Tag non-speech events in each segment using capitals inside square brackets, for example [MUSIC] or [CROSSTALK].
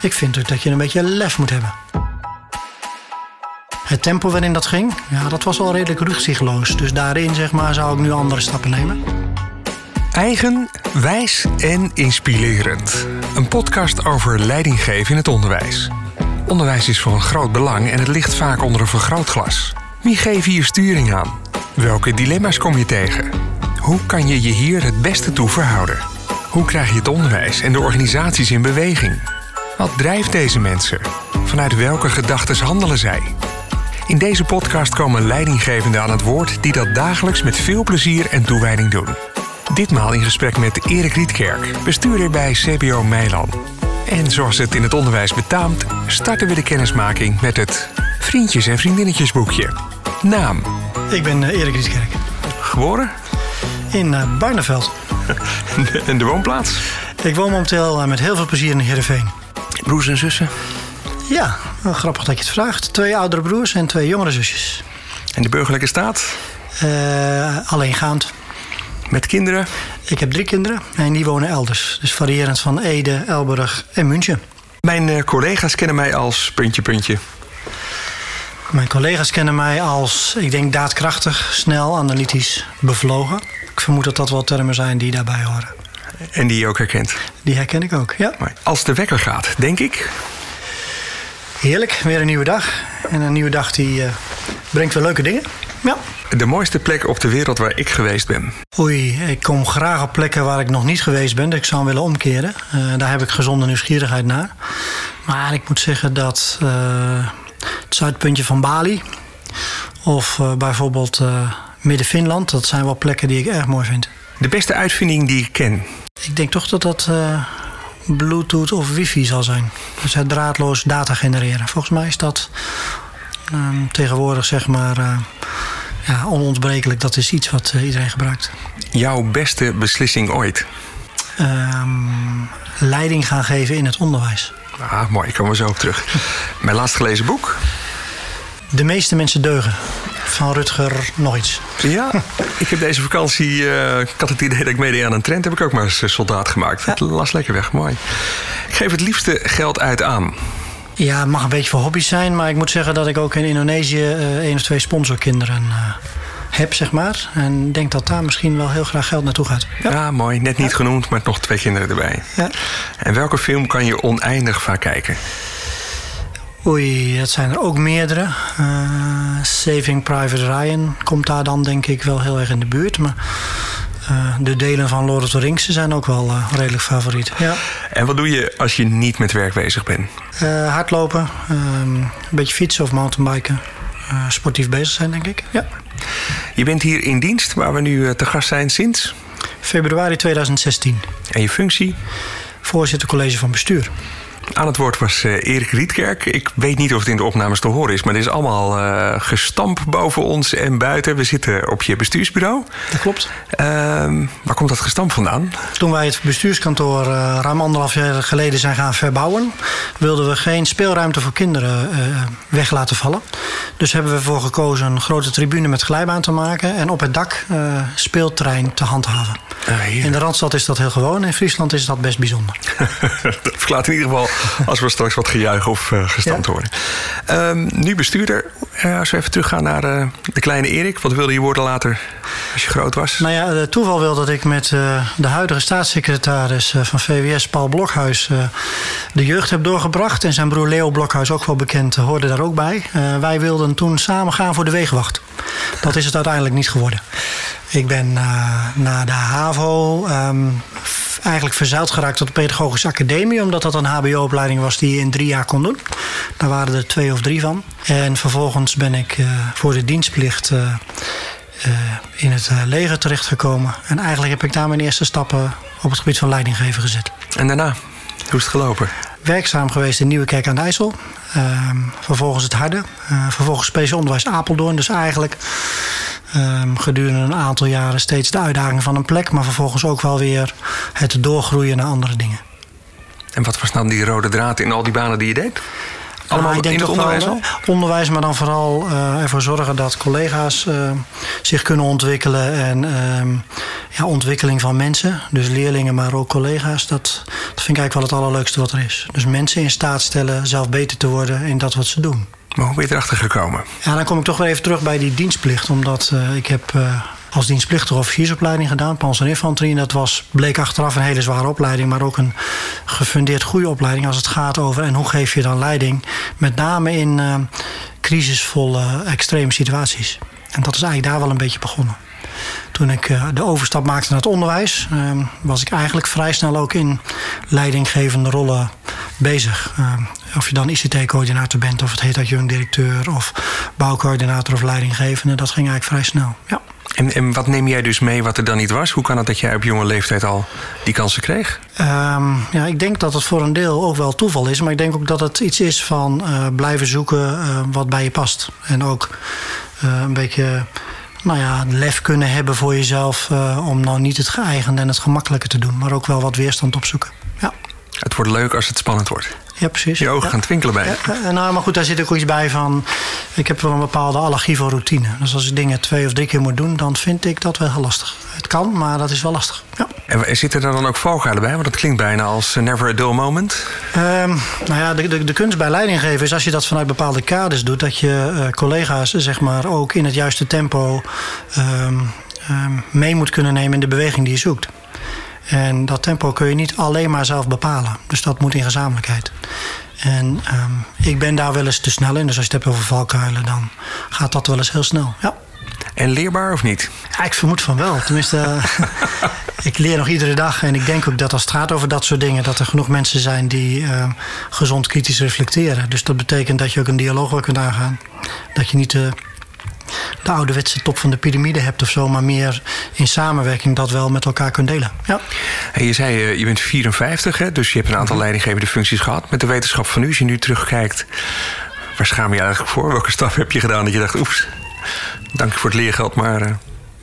Ik vind ook dat je een beetje lef moet hebben. Het tempo waarin dat ging, ja, dat was wel redelijk rugzichtloos. Dus daarin zeg maar, zou ik nu andere stappen nemen. Eigen, wijs en inspirerend. Een podcast over leidinggeven in het onderwijs. Onderwijs is van groot belang en het ligt vaak onder een vergrootglas. Wie geeft hier sturing aan? Welke dilemma's kom je tegen? Hoe kan je je hier het beste toe verhouden? Hoe krijg je het onderwijs en de organisaties in beweging? Wat drijft deze mensen? Vanuit welke gedachten handelen zij? In deze podcast komen leidinggevenden aan het woord die dat dagelijks met veel plezier en toewijding doen. Ditmaal in gesprek met Erik Rietkerk, bestuurder bij CBO Meiland. En zoals het in het onderwijs betaamt, starten we de kennismaking met het Vriendjes- en Vriendinnetjesboekje. Naam, Ik ben eh, Erik Rietkerk geboren in uh, Barneveld. [LAUGHS] en de woonplaats. Ik woon momenteel eh, met heel veel plezier in Heerenveen. Broers en zussen. Ja, grappig dat je het vraagt. Twee oudere broers en twee jongere zusjes. En de burgerlijke staat. Eh, alleengaand. Met kinderen. Ik heb drie kinderen en die wonen elders. Dus variërend van Ede, Elburg en München. Mijn eh, collega's kennen mij als puntje puntje. Mijn collega's kennen mij als, ik denk, daadkrachtig, snel, analytisch, bevlogen. Ik vermoed dat dat wel termen zijn die daarbij horen. En die je ook herkent. Die herken ik ook, ja. Maar als de wekker gaat, denk ik. Heerlijk, weer een nieuwe dag. En een nieuwe dag die eh, brengt weer leuke dingen. Ja. De mooiste plek op de wereld waar ik geweest ben. Oei, ik kom graag op plekken waar ik nog niet geweest ben. Dus ik zou hem willen omkeren. Eh, daar heb ik gezonde nieuwsgierigheid naar. Maar ik moet zeggen dat eh, het zuidpuntje van Bali... of bijvoorbeeld Midden-Finland... dat zijn wel plekken die ik erg mooi vind. De beste uitvinding die ik ken. Ik denk toch dat dat eh, Bluetooth of wifi zal zijn. Dus het draadloos data genereren. Volgens mij is dat ehm, tegenwoordig zeg maar... eh, ja, onontbrekelijk. Dat is iets wat eh, iedereen gebruikt. Jouw beste beslissing ooit. Ehm, leiding gaan geven in het onderwijs. Ah, mooi, ik kom er zo op terug. [LAUGHS] Mijn laatst gelezen boek. De meeste mensen deugen. Van Rutger nog iets. Ja, ik heb deze vakantie. eh, ik had het idee dat ik meedeed aan een trend. Heb ik ook maar eens eh, soldaat gemaakt. Het las lekker weg, mooi. Ik geef het liefste geld uit aan. Ja, het mag een beetje voor hobby's zijn. Maar ik moet zeggen dat ik ook in Indonesië eh één of twee sponsorkinderen heb, zeg maar. En denk dat daar misschien wel heel graag geld naartoe gaat. Ja, mooi. Net niet genoemd, maar nog twee kinderen erbij. Ja. En welke film kan je oneindig vaak kijken? Oei, dat zijn er ook meerdere. Eh, Saving Private Ryan komt daar dan denk ik wel heel erg in de buurt. Maar eh, de delen van Lord of the Rings zijn ook wel eh, redelijk favoriet. Ja. En wat doe je als je niet met werk bezig bent? Hardlopen, ehm, een beetje fietsen of mountainbiken. Sportief bezig zijn, denk ik. Ja. Je bent hier in dienst, waar we nu te gast zijn sinds. Februari 2016. En je functie? Voorzitter college van bestuur. Aan het woord was eh, Erik Rietkerk. Ik weet niet of het in de opnames te horen is, maar er is allemaal eh, gestamp boven ons en buiten. We zitten op je bestuursbureau. Dat klopt. Ehm, waar komt dat gestamp vandaan? Toen wij het bestuurskantoor eh, ruim anderhalf jaar geleden zijn gaan verbouwen, wilden we geen speelruimte voor kinderen weg laten vallen. Dus hebben we ervoor gekozen een grote tribune met glijbaan te maken en op het dak speelterrein te handhaven. Ah. In de Randstad is dat heel gewoon, in Friesland is dat best bijzonder. [LAUGHS] dat verklaart in ieder geval [LAUGHS] als we straks wat gejuich of eh, gestampt Ja. horen. Ehm, nu bestuurder. Eh, als we even teruggaan naar eh, de kleine Erik. Wat wilde je worden later als je groot was? Nou ja, het toeval wil dat ik met de huidige staatssecretaris van VWS, Paul Blokhuis, de jeugd heb doorgebracht. En zijn broer Leo Blokhuis, ook wel bekend, hoorde daar ook bij. Wij wilden toen samen gaan voor de wegenwacht. Dat is het uiteindelijk niet geworden. Ik ben na de HAVO ehm, eigenlijk verzeild geraakt tot de Pedagogische Academie. Omdat dat een HBO-opleiding was die je in drie jaar kon doen. Daar waren er twee of drie van. En vervolgens ben ik eh, voor de dienstplicht... eh, eh, in het leger terechtgekomen. En eigenlijk heb ik daar mijn eerste stappen op het gebied van leidinggeven gezet. En daarna? Hoe is het gelopen? Werkzaam geweest in Nieuwekerk aan de IJssel. Ehm, vervolgens het Harde. Vervolgens speciaal onderwijs Apeldoorn. Dus eigenlijk ehm, gedurende een aantal jaren steeds de uitdaging van een plek. Maar vervolgens ook wel weer het doorgroeien naar andere dingen. En wat was dan die rode draad in al die banen die je deed? Allemaal ik denk in het onderwijs wel, Onderwijs, maar dan vooral uh, ervoor zorgen dat collega's uh, zich kunnen ontwikkelen. En uh, ja, ontwikkeling van mensen. Dus leerlingen, maar ook collega's. Dat, dat vind ik eigenlijk wel het allerleukste wat er is. Dus mensen in staat stellen zelf beter te worden in dat wat ze doen. Maar hoe ben erachter gekomen? Ja, dan kom ik toch weer even terug bij die dienstplicht. Omdat uh, ik heb als dienstplichtige officiersopleiding gedaan, panzerinfanterie. En dat was, bleek achteraf een hele zware opleiding, maar ook een gefundeerd goede opleiding als het gaat over en hoe geef je dan leiding, met name in uh, crisisvolle, extreme situaties. En dat is eigenlijk daar wel een beetje begonnen. Toen ik uh, de overstap maakte naar het onderwijs, uh, was ik eigenlijk vrij snel ook in leidinggevende rollen bezig. of je dan ICT-coördinator bent, of het heet adjunct directeur, of bouwcoördinator of leidinggevende, dat ging eigenlijk vrij snel. Ja. En, en wat neem jij dus mee wat er dan niet was? Hoe kan het dat jij op jonge leeftijd al die kansen kreeg? Um, ja, ik denk dat het voor een deel ook wel toeval is. Maar ik denk ook dat het iets is van uh, blijven zoeken uh, wat bij je past. En ook uh, een beetje nou ja, lef kunnen hebben voor jezelf. om nou niet het geëigende en het gemakkelijke te doen. Maar ook wel wat weerstand opzoeken. Ja. Het wordt leuk als het spannend wordt. Ja, precies. Je ogen ja. gaan twinkelen bij. Ja, nou, maar goed, daar zit ook iets bij van... ik heb wel een bepaalde allergie voor routine. Dus als ik dingen twee of drie keer moet doen... dan vind ik dat wel heel lastig. Het kan, maar dat is wel lastig. Ja. En zitten er dan ook valkuilen bij? Want dat klinkt bijna als never a dull moment. Um, nou ja, de, de, de, kunst bij leidinggeven is als je dat vanuit bepaalde kaders doet... dat je uh, collega's zeg maar, ook in het juiste tempo um, um, mee moet kunnen nemen... in de beweging die je zoekt. En dat tempo kun je niet alleen maar zelf bepalen. Dus dat moet in gezamenlijkheid. En um, ik ben daar wel eens te snel in. Dus als je het hebt over valkuilen, dan gaat dat wel eens heel snel. Ja. En leerbaar of niet? Ja, ik vermoed van wel. Tenminste, [LAUGHS] ik leer nog iedere dag. En ik denk ook dat als het gaat over dat soort dingen... dat er genoeg mensen zijn die uh, gezond kritisch reflecteren. Dus dat betekent dat je ook een dialoog wel kunt aangaan. Dat je niet... Uh, de ouderwetse top van de piramide hebt of zo, maar meer in samenwerking dat wel met elkaar kunt delen. Ja. En je zei, je bent 54, hè, dus je hebt een aantal Mhm. leidinggevende functies gehad. Met de wetenschap van nu, als je nu terugkijkt, waar schaam je je eigenlijk voor? Welke stap heb je gedaan dat je dacht, oeps, dank je voor het leergeld, maar. Uh...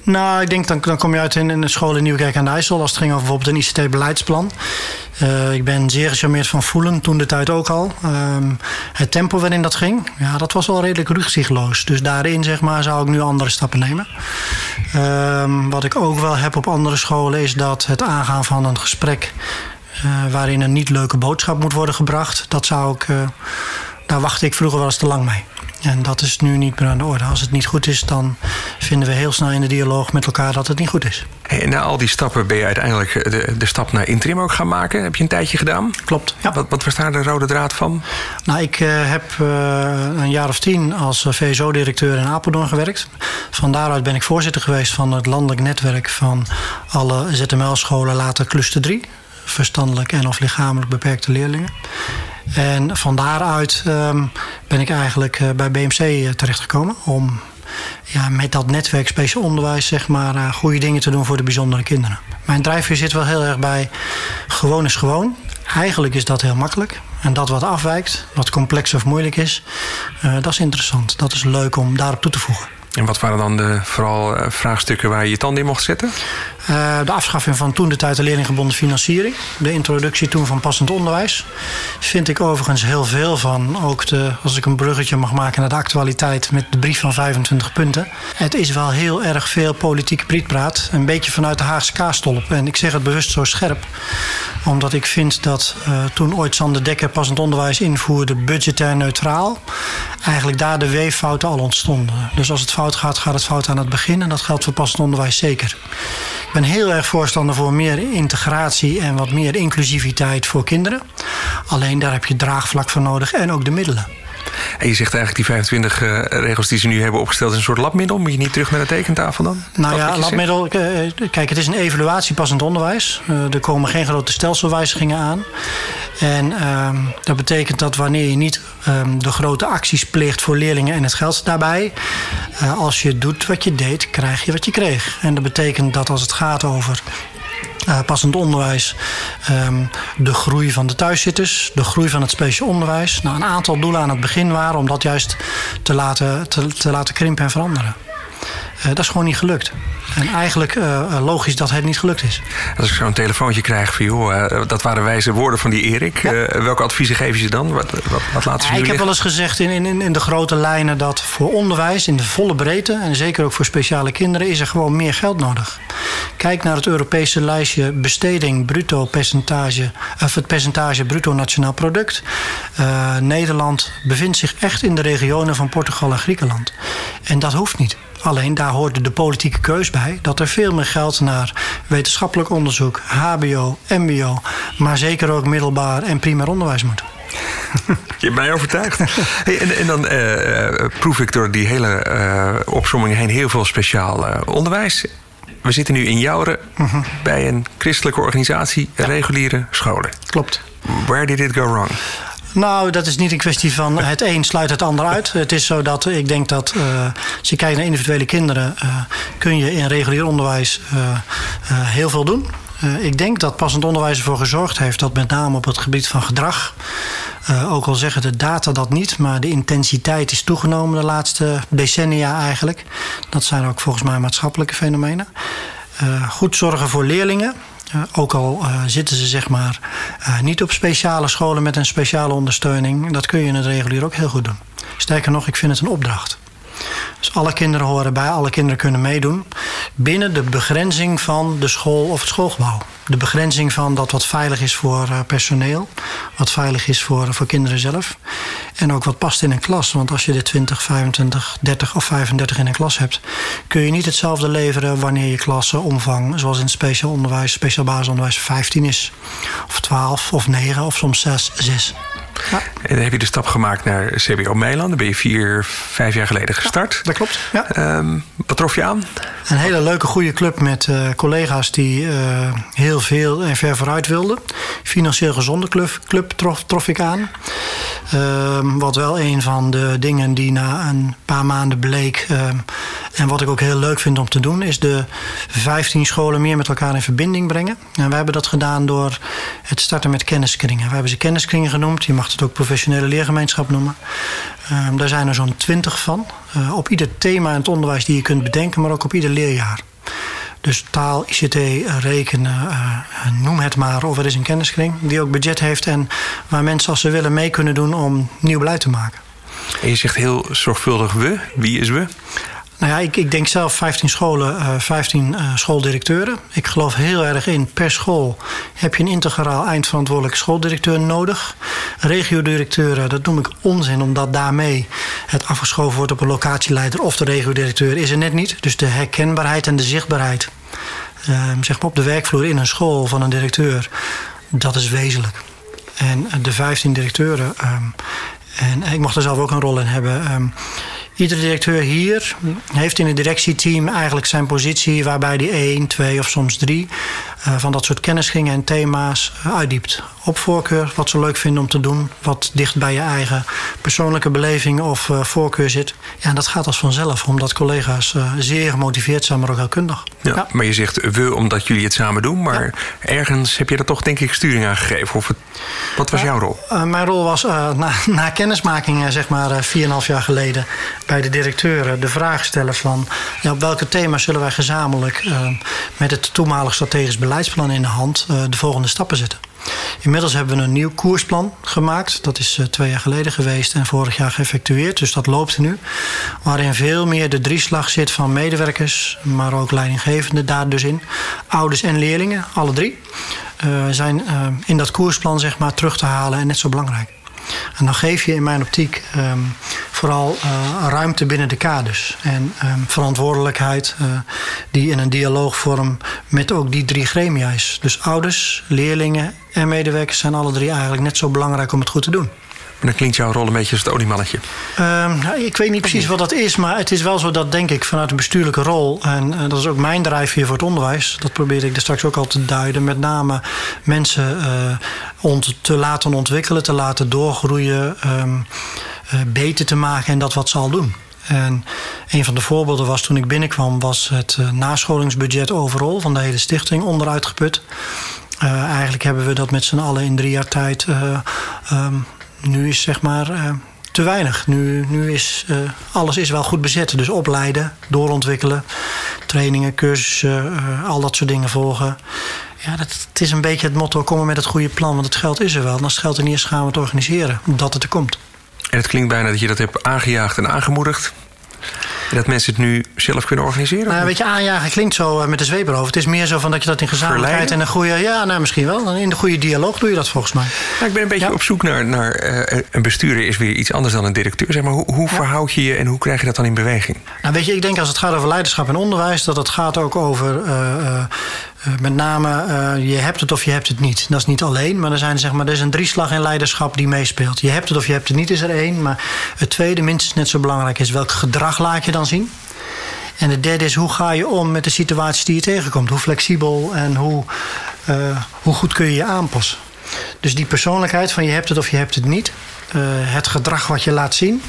Nou, ik denk dan, dan kom je uit in, in een school in Nieuwkerk aan de IJssel. Als het ging over bijvoorbeeld een ICT-beleidsplan. Uh, ik ben zeer gecharmeerd van voelen, toen de tijd ook al. Um, het tempo waarin dat ging, ja, dat was wel redelijk rugziegeloos. Dus daarin zeg maar, zou ik nu andere stappen nemen. Um, wat ik ook wel heb op andere scholen is dat het aangaan van een gesprek... Uh, waarin een niet leuke boodschap moet worden gebracht... dat zou ik, uh, daar wachtte ik vroeger wel eens te lang mee. En dat is nu niet meer aan de orde. Als het niet goed is, dan vinden we heel snel in de dialoog met elkaar dat het niet goed is. En na al die stappen ben je uiteindelijk de, de stap naar interim ook gaan maken. Heb je een tijdje gedaan? Klopt. Ja. Wat, wat was daar de rode draad van? Nou, ik uh, heb uh, een jaar of tien als VSO-directeur in Apeldoorn gewerkt. Van daaruit ben ik voorzitter geweest van het landelijk netwerk van alle ZML-scholen, later cluster 3. Verstandelijk en of lichamelijk beperkte leerlingen. En van daaruit um, ben ik eigenlijk uh, bij BMC uh, terechtgekomen om ja, met dat netwerk speciaal onderwijs zeg maar, uh, goede dingen te doen voor de bijzondere kinderen. Mijn drijfveer zit wel heel erg bij gewoon is gewoon. Eigenlijk is dat heel makkelijk. En dat wat afwijkt, wat complex of moeilijk is, dat is interessant. Dat is leuk om daarop toe te voegen. En wat waren dan de vooral vraagstukken waar je je tand in mocht zetten? Uh, de afschaffing van toen de tijd de leerlinggebonden financiering. De introductie toen van passend onderwijs. Vind ik overigens heel veel van. Ook de, als ik een bruggetje mag maken naar de actualiteit met de brief van 25 punten. Het is wel heel erg veel politieke prietpraat. Een beetje vanuit de Haagse kaastolp. En ik zeg het bewust zo scherp. Omdat ik vind dat uh, toen ooit Sander Dekker passend onderwijs invoerde, budgetair neutraal. Eigenlijk daar de weeffouten al ontstonden. Dus als het fout gaat, gaat het fout aan het begin. En dat geldt voor passend onderwijs zeker. Ben heel erg voorstander voor meer integratie en wat meer inclusiviteit voor kinderen. Alleen daar heb je draagvlak voor nodig en ook de middelen. En je zegt eigenlijk die 25 uh, regels die ze nu hebben opgesteld is een soort labmiddel. Moet je niet terug naar de tekentafel dan? Nou ja, labmiddel. Kijk, het is een evaluatiepassend onderwijs. Uh, er komen geen grote stelselwijzigingen aan. En uh, dat betekent dat wanneer je niet um, de grote acties pleegt voor leerlingen en het geld daarbij. Als je doet wat je deed, krijg je wat je kreeg. En dat betekent dat als het gaat over uh, passend onderwijs, um, de groei van de thuiszitters, de groei van het speciaal onderwijs. Nou, een aantal doelen aan het begin waren om dat juist te laten, te, te laten krimpen en veranderen. Uh, dat is gewoon niet gelukt. En eigenlijk uh, logisch dat het niet gelukt is. Als ik zo'n telefoontje krijg van joh, dat waren wijze woorden van die Erik. welke adviezen geven ze dan? Wat, wat, wat laten ze ja, Ik heb wel eens gezegd in, in, in de grote lijnen dat voor onderwijs in de volle breedte en zeker ook voor speciale kinderen is er gewoon meer geld nodig. Kijk naar het Europese lijstje besteding bruto percentage, of het percentage bruto nationaal product. Nederland bevindt zich echt in de regionen van Portugal en Griekenland. En dat hoeft niet. Alleen daar hoort de politieke keus bij dat er veel meer geld naar wetenschappelijk onderzoek, HBO, MBO, maar zeker ook middelbaar en primair onderwijs moet. [LAUGHS] Je hebt mij overtuigd. Hey, en, en, dan uh, proef ik door die hele uh, opzomming heen heel veel speciaal onderwijs. We zitten nu in Jouren mhm. bij een christelijke organisatie, reguliere scholen. Klopt. Where did it go wrong? Nou, dat is niet een kwestie van het een sluit het ander uit. Het is zo dat ik denk dat uh, als je kijkt naar individuele kinderen, uh, kun je in regulier onderwijs uh, heel veel doen. ik denk dat passend onderwijs ervoor gezorgd heeft dat met name op het gebied van gedrag, ook al zeggen de data dat niet, maar de intensiteit is toegenomen de laatste decennia eigenlijk. Dat zijn ook volgens mij maatschappelijke fenomenen. goed zorgen voor leerlingen ook al uh, zitten ze zeg maar uh, niet op speciale scholen met een speciale ondersteuning, dat kun je in het regulier ook heel goed doen. Sterker nog, ik vind het een opdracht. Dus alle kinderen horen bij, alle kinderen kunnen meedoen. Binnen de begrenzing van de school of het schoolgebouw. De begrenzing van dat wat veilig is voor eh, personeel. Wat veilig is voor, voor kinderen zelf. En ook wat past in een klas. Want als je er 20, 25, 30 of 35 in een klas hebt... kun je niet hetzelfde leveren wanneer je klassenomvang... zoals in het speciaal onderwijs, speciaal basisonderwijs 15 is. Of 12 of 9 of soms 6, 6. Ja. En dan heb je de stap gemaakt naar CBO Meiland. Daar ben je vier, vijf jaar geleden gestart. Ja, dat klopt. Ja. Um, wat trof je aan? Een hele leuke, goede club met uh, collega's die uh, heel veel en ver vooruit wilden. Financieel gezonde club, club trof, trof ik aan. Um, wat wel een van de dingen die na een paar maanden bleek. Um, en wat ik ook heel leuk vind om te doen, is de 15 scholen meer met elkaar in verbinding brengen. En wij hebben dat gedaan door het starten met kenniskringen. We hebben ze kenniskringen genoemd. Je mag het ook professionele leergemeenschap noemen. Um, daar zijn er zo'n 20 van. Uh, op ieder thema in het onderwijs die je kunt bedenken, maar ook op ieder leerjaar. Dus taal, ICT, rekenen, uh, noem het maar. Of er is een kenniskring die ook budget heeft en waar mensen als ze willen mee kunnen doen om nieuw beleid te maken. En je zegt heel zorgvuldig we. Wie is we? Nou ja, ik, ik denk zelf 15 scholen, uh, 15 uh, schooldirecteuren. Ik geloof heel erg in, per school heb je een integraal eindverantwoordelijke schooldirecteur nodig. Regiodirecteuren, dat noem ik onzin, omdat daarmee het afgeschoven wordt op een locatieleider of de regiodirecteur is er net niet. Dus de herkenbaarheid en de zichtbaarheid uh, zeg maar op de werkvloer in een school van een directeur, dat is wezenlijk. En de 15 directeuren, um, en ik mocht er zelf ook een rol in hebben. Um, Iedere directeur hier heeft in het directieteam eigenlijk zijn positie waarbij die één, twee of soms drie uh, van dat soort kennisgingen en thema's uh, uitdiept. Op voorkeur, wat ze leuk vinden om te doen, wat dicht bij je eigen persoonlijke beleving of uh, voorkeur zit. Ja, en dat gaat als vanzelf, omdat collega's zeer gemotiveerd zijn, maar ook heel kundig. Ja, ja, Maar je zegt we omdat jullie het samen doen, maar ja. ergens heb je er toch denk ik sturing aan gegeven. Of het, wat was jouw rol? mijn rol was na, [LAUGHS] na kennismaking, zeg maar 4,5 jaar geleden bij de directeuren de vraag stellen van ja, op welke thema's zullen wij gezamenlijk uh, met het toenmalig strategisch beleidsplan in de hand uh, de volgende stappen zetten. Inmiddels hebben we een nieuw koersplan gemaakt. Dat is uh, twee jaar geleden geweest en vorig jaar geëffectueerd. Dus dat loopt nu. Waarin veel meer de drieslag zit van medewerkers, maar ook leidinggevenden daar dus in. Ouders en leerlingen, alle drie. zijn in dat koersplan zeg maar terug te halen en net zo belangrijk. En dan geef je in mijn optiek um, vooral uh, ruimte binnen de kaders. En um, verantwoordelijkheid uh, die in een dialoogvorm met ook die drie gremia is. Dus ouders, leerlingen en medewerkers zijn alle drie eigenlijk net zo belangrijk om het goed te doen. Dan klinkt jouw rol een beetje als het oliemannetje. Um, ik weet niet precies wat dat is, maar het is wel zo dat, denk ik, vanuit een bestuurlijke rol. En uh, dat is ook mijn drijfveer voor het onderwijs. Dat probeerde ik er straks ook al te duiden. Met name mensen uh, te laten ontwikkelen, te laten doorgroeien, um, uh, beter te maken en dat wat ze al doen. En een van de voorbeelden was toen ik binnenkwam, was het nascholingsbudget overal van de hele stichting onderuit geput. Uh, eigenlijk hebben we dat met z'n allen in drie jaar tijd uh, um, nu is zeg maar uh, te weinig. Nu, nu is uh, alles is wel goed bezet. Dus opleiden, doorontwikkelen. trainingen, cursussen, al dat soort dingen volgen. Ja, dat, het is een beetje het motto: komen met het goede plan, want het geld is er wel. En als het geld er niet is, gaan we het organiseren, omdat het er komt. En het klinkt bijna dat je dat hebt aangejaagd en aangemoedigd. Dat mensen het nu zelf kunnen organiseren? Nou, weet je, aanjagen klinkt zo eh, met de zweep erover. Het is meer zo van dat je dat in gezamenlijkheid en een goede... Ja, nou, misschien wel. In de goede dialoog doe je dat volgens mij. Nou, ik ben een beetje op zoek naar... naar uh, een bestuurder is weer iets anders dan een directeur. Zeg maar, hoe, hoe verhoud je je en hoe krijg je dat dan in beweging? Nou, weet je, ik denk als het gaat over leiderschap en onderwijs... dat het gaat ook over... Uh, met name, uh, je hebt het of je hebt het niet. Dat is niet alleen, maar er, zijn, zeg maar er is een drieslag in leiderschap die meespeelt. Je hebt het of je hebt het niet is er één. Maar het tweede, minstens net zo belangrijk, is welk gedrag laat je dan zien. En het derde is hoe ga je om met de situaties die je tegenkomt. Hoe flexibel en hoe, uh, hoe goed kun je je aanpassen. Dus die persoonlijkheid van je hebt het of je hebt het niet. Het gedrag wat je laat zien.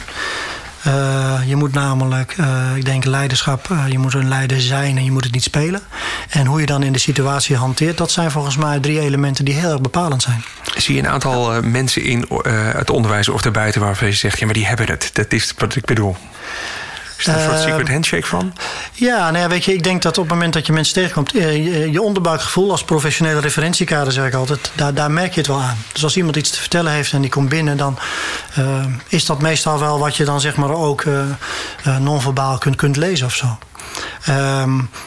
Uh, je moet namelijk, uh, ik denk leiderschap, uh, je moet een leider zijn en je moet het niet spelen. En hoe je dan in de situatie hanteert, dat zijn volgens mij drie elementen die heel erg bepalend zijn. Zie je een aantal mensen in het onderwijs of daarbuiten waarvan je zegt, ja maar die hebben het. Dat is wat ik bedoel. Is er een soort secret handshake van? Ja, nou ja, weet je, ik denk dat op het moment dat je mensen tegenkomt, je, je onderbuikgevoel als professionele referentiekader, zeg ik altijd, daar, daar merk je het wel aan. Dus als iemand iets te vertellen heeft en die komt binnen, dan uh, is dat meestal wel wat je dan zeg maar ook non-verbaal kunt, kunt lezen of zo.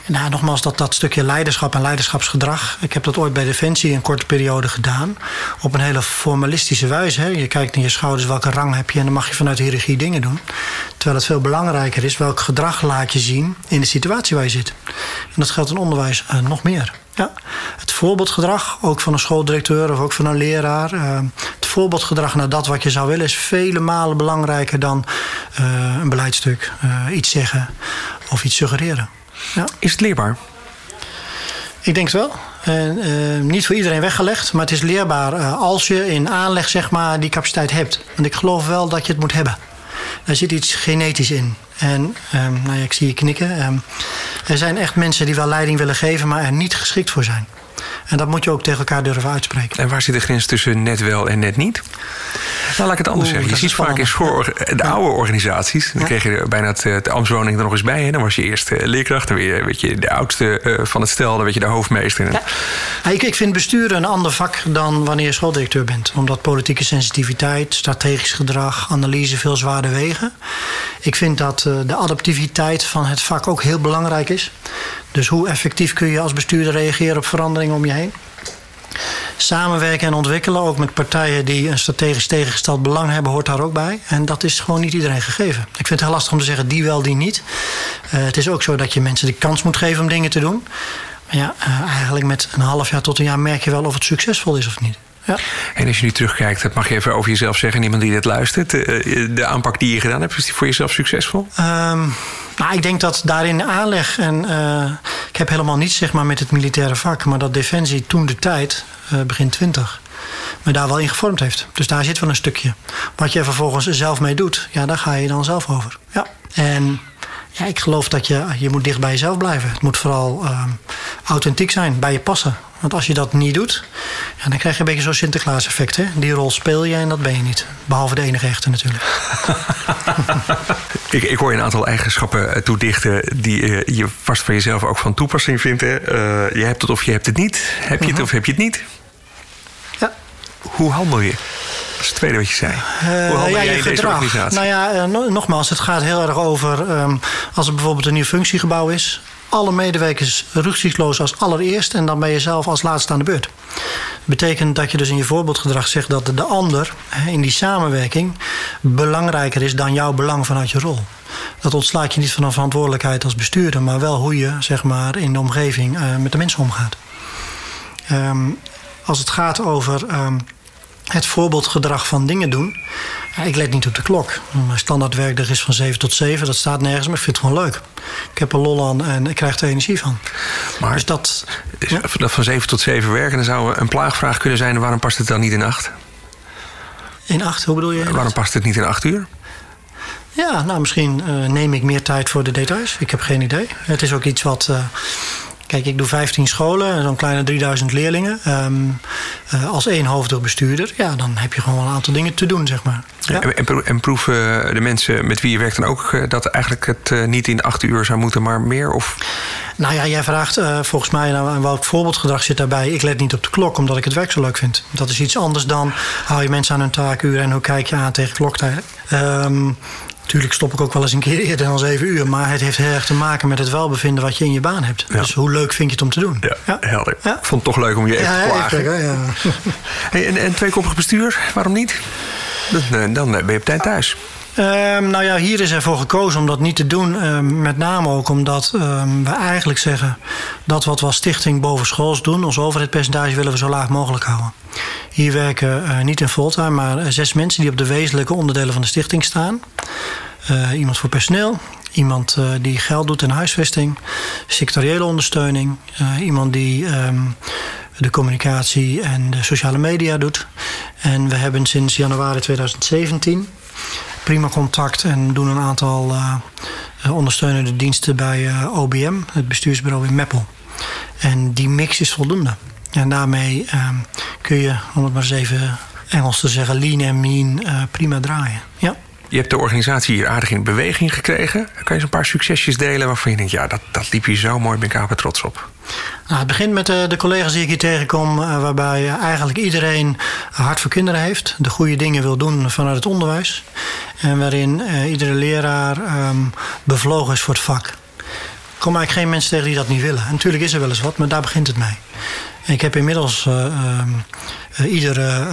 Nou, nogmaals, dat, dat stukje leiderschap en leiderschapsgedrag. Ik heb dat ooit bij Defensie een korte periode gedaan. Op een hele formalistische wijze. Hè. Je kijkt naar je schouders, welke rang heb je... en dan mag je vanuit hiërarchie dingen doen. Terwijl het veel belangrijker is... welk gedrag laat je zien in de situatie waar je zit. En dat geldt in onderwijs uh, nog meer. Ja. Het voorbeeldgedrag, ook van een schooldirecteur of ook van een leraar. Uh, het voorbeeldgedrag naar dat wat je zou willen... is vele malen belangrijker dan uh, een beleidstuk. Uh, iets zeggen of iets suggereren. Ja. Is het leerbaar? Ik denk het wel. Uh, niet voor iedereen weggelegd, maar het is leerbaar als je in aanleg zeg maar, die capaciteit hebt. Want ik geloof wel dat je het moet hebben. Daar zit iets genetisch in. En um, nou ja, ik zie je knikken. Um, er zijn echt mensen die wel leiding willen geven, maar er niet geschikt voor zijn. En dat moet je ook tegen elkaar durven uitspreken. En waar zit de grens tussen net wel en net niet? Nou, laat ik het anders Oeh, zeggen. Je ziet vaak voor de oude organisaties. Dan ja. kreeg je bijna het, het ambtswoning er nog eens bij. Hè? Dan was je eerst leerkracht. Dan weer weet je, de oudste uh, van het stel. Dan werd je de hoofdmeester. Ja. Ik, ik vind besturen een ander vak dan wanneer je schooldirecteur bent. Omdat politieke sensitiviteit, strategisch gedrag, analyse veel zwaarder wegen. Ik vind dat de adaptiviteit van het vak ook heel belangrijk is. Dus hoe effectief kun je als bestuurder reageren op veranderingen om je heen? Samenwerken en ontwikkelen, ook met partijen die een strategisch tegengesteld belang hebben, hoort daar ook bij. En dat is gewoon niet iedereen gegeven. Ik vind het heel lastig om te zeggen die wel, die niet. Uh, het is ook zo dat je mensen de kans moet geven om dingen te doen. Maar ja, uh, eigenlijk met een half jaar tot een jaar merk je wel of het succesvol is of niet. Ja. En als je nu terugkijkt, dat mag je even over jezelf zeggen, iemand die dit luistert. De aanpak die je gedaan hebt, is die voor jezelf succesvol? Um, nou, ik denk dat daarin aanleg en uh, ik heb helemaal niets zeg maar, met het militaire vak, maar dat Defensie toen de tijd, uh, begin 20, me daar wel in gevormd heeft. Dus daar zit wel een stukje. Wat je er vervolgens zelf mee doet, ja, daar ga je dan zelf over. Ja. En ja, ik geloof dat je, je moet dicht bij jezelf blijven. Het moet vooral uh, authentiek zijn, bij je passen. Want als je dat niet doet, ja, dan krijg je een beetje zo'n Sinterklaas-effect. Hè? Die rol speel je en dat ben je niet. Behalve de enige echte natuurlijk. [LAUGHS] ik, ik hoor je een aantal eigenschappen toedichten die uh, je vast van jezelf ook van toepassing vindt. Hè? Uh, je hebt het of je hebt het niet. Heb je het uh-huh. of heb je het niet? Ja. Hoe handel je? Dat is het tweede wat je zei. Hoe handel ja, jij in deze organisatie? Nou ja, nogmaals, het gaat heel erg over... Um, als er bijvoorbeeld een nieuw functiegebouw is alle medewerkers rugzichtsloos als allereerst en dan ben je zelf als laatste aan de beurt. Dat betekent dat je dus in je voorbeeldgedrag zegt dat de ander in die samenwerking belangrijker is dan jouw belang vanuit je rol. Dat ontslaat je niet van een verantwoordelijkheid als bestuurder, maar wel hoe je zeg maar, in de omgeving uh, met de mensen omgaat. Um, als het gaat over um, het voorbeeldgedrag van dingen doen. Ja, ik let niet op de klok. Mijn standaard werkdag is van 7 tot 7. Dat staat nergens, maar ik vind het gewoon leuk. Ik heb er lol aan en ik krijg er energie van. Maar dus dat, ja. van 7 tot 7 werken, dan zou een plaagvraag kunnen zijn: waarom past het dan niet in 8? In 8, hoe bedoel je? Waarom past het niet in 8 uur? Ja, nou misschien uh, neem ik meer tijd voor de details. Ik heb geen idee. Het is ook iets wat. Uh, Kijk, ik doe 15 scholen, zo'n kleine 3000 leerlingen. Ehm, eh, als één bestuurder, ja, dan heb je gewoon wel een aantal dingen te doen, zeg maar. Ja. En, en, proeven de mensen met wie je werkt dan ook eh, dat eigenlijk het eh, niet in acht uur zou moeten, maar meer? Of? Nou ja, jij vraagt volgens mij nou, welk voorbeeldgedrag zit daarbij. Ik let niet op de klok, omdat ik het werk zo leuk vind. Dat is iets anders dan hou je mensen aan hun taakuur en hoe kijk je aan tegen kloktijd. Um, Tuurlijk stop ik ook wel eens een keer eerder dan 7 uur. Maar het heeft heel erg te maken met het welbevinden wat je in je baan hebt. Dus hoe leuk vind je het om te doen? Ja, ja. helder. Ik vond het toch leuk om je even te plagen. Ja. [LAUGHS] hey, en, en tweekoppig bestuur, waarom niet? Dan, eh, dan ben je op tijd thuis. Um, nou ja, hier is ervoor gekozen om dat niet te doen. Um, met name ook omdat um, we eigenlijk zeggen dat wat we als stichting bovenschools doen, ons overheidspercentage willen we zo laag mogelijk houden. Hier werken uh, niet in fulltime, maar zes mensen die op de wezenlijke onderdelen van de stichting staan. Uh, iemand voor personeel, iemand die geld doet in huisvesting, secretariële ondersteuning, iemand die de communicatie en de sociale media doet. En we hebben sinds januari 2017 prima contact en doen een aantal ondersteunende diensten bij OBM, het bestuursbureau in Meppel. En die mix is voldoende. En daarmee uh, kun je, om het maar eens even Engels te zeggen, lean en mean prima draaien. Ja. Je hebt de organisatie hier aardig in beweging gekregen. Kan je eens een paar succesjes delen waarvan je denkt... ja, dat, dat liep hier zo mooi, ben ik aan trots op. Nou, het begint met de, de, collega's die ik hier tegenkom... waarbij eigenlijk iedereen hart voor kinderen heeft... de goede dingen wil doen vanuit het onderwijs. En waarin uh, iedere leraar um, bevlogen is voor het vak. Ik kom eigenlijk geen mensen tegen die dat niet willen. En natuurlijk is er wel eens wat, maar daar begint het mee. Ik heb inmiddels uh, uh, iedere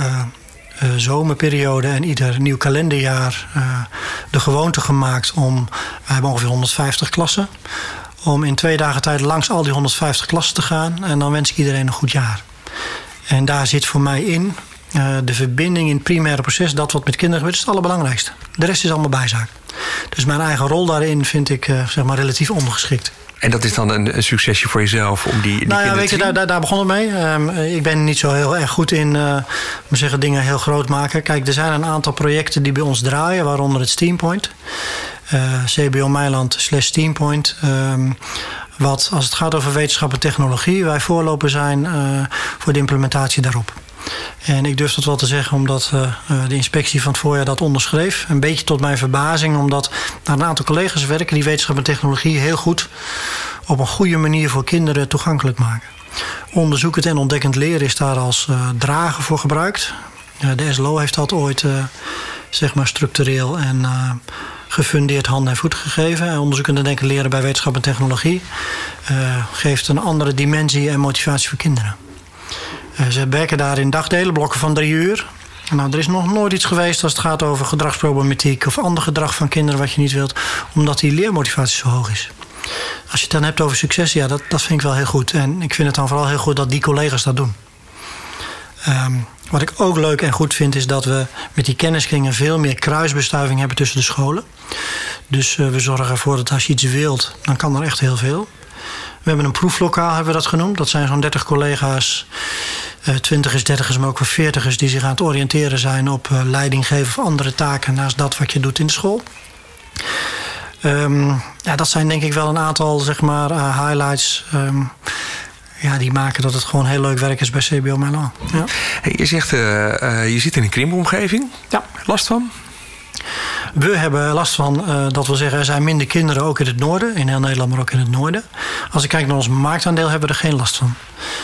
zomerperiode en ieder nieuw kalenderjaar de gewoonte gemaakt om. We hebben ongeveer 150 klassen. Om in twee dagen tijd langs al die 150 klassen te gaan. En dan wens ik iedereen een goed jaar. En daar zit voor mij in de verbinding in het primaire proces, dat wat met kinderen gebeurt, is het allerbelangrijkste. De rest is allemaal bijzaak. Dus mijn eigen rol daarin vind ik uh, zeg maar relatief ongeschikt. En dat is dan een, een, succesje voor jezelf om die, die nou ja, weet je, daar, daar, daar, begon het mee. Um, ik ben niet zo heel erg goed in uh, zeggen, dingen heel groot maken. Kijk, er zijn een aantal projecten die bij ons draaien, waaronder het Steampoint. Uh, CBO Meiland slash Steampoint. Um, wat als het gaat over wetenschap en technologie, wij voorloper zijn uh, voor de implementatie daarop. En ik durf dat wel te zeggen omdat uh, de inspectie van het voorjaar dat onderschreef. Een beetje tot mijn verbazing, omdat een aantal collega's werken die wetenschap en technologie heel goed op een goede manier voor kinderen toegankelijk maken. Onderzoekend en ontdekkend leren is daar als uh, drager voor gebruikt. De SLO heeft dat ooit zeg maar structureel en gefundeerd hand en voet gegeven. Onderzoekend en denken leren bij wetenschap en technologie geeft een andere dimensie en motivatie voor kinderen. Eh, ze werken daar in dagdelen, blokken van drie uur. Nou, er is nog nooit iets geweest als het gaat over gedragsproblematiek of ander gedrag van kinderen wat je niet wilt, omdat die leermotivatie zo hoog is. Als je het dan hebt over succes, ja, dat, dat vind ik wel heel goed. En ik vind het dan vooral heel goed dat die collega's dat doen. Um, wat ik ook leuk en goed vind, is dat we met die kenniskringen veel meer kruisbestuiving hebben tussen de scholen. Dus uh, we zorgen ervoor dat als je iets wilt, dan kan er echt heel veel. We hebben een proeflokaal, hebben we dat genoemd. Dat zijn zo'n 30 collega's, uh, 20 dertigers, maar ook wel 40ers... die zich aan het oriënteren zijn op uh, leidinggeven of andere taken... naast dat wat je doet in de school. Um, ja, dat zijn denk ik wel een aantal zeg maar, uh, highlights... Um, ja, die maken dat het gewoon heel leuk werk is bij CBO Milan. Ja. Hey, je zegt, uh, uh, je zit in een krimpomgeving. Ja. Last van? We hebben last van, uh, dat wil zeggen, er zijn minder kinderen ook in het noorden. In heel Nederland, maar ook in het noorden. Als ik kijk naar ons marktaandeel, hebben we er geen last van.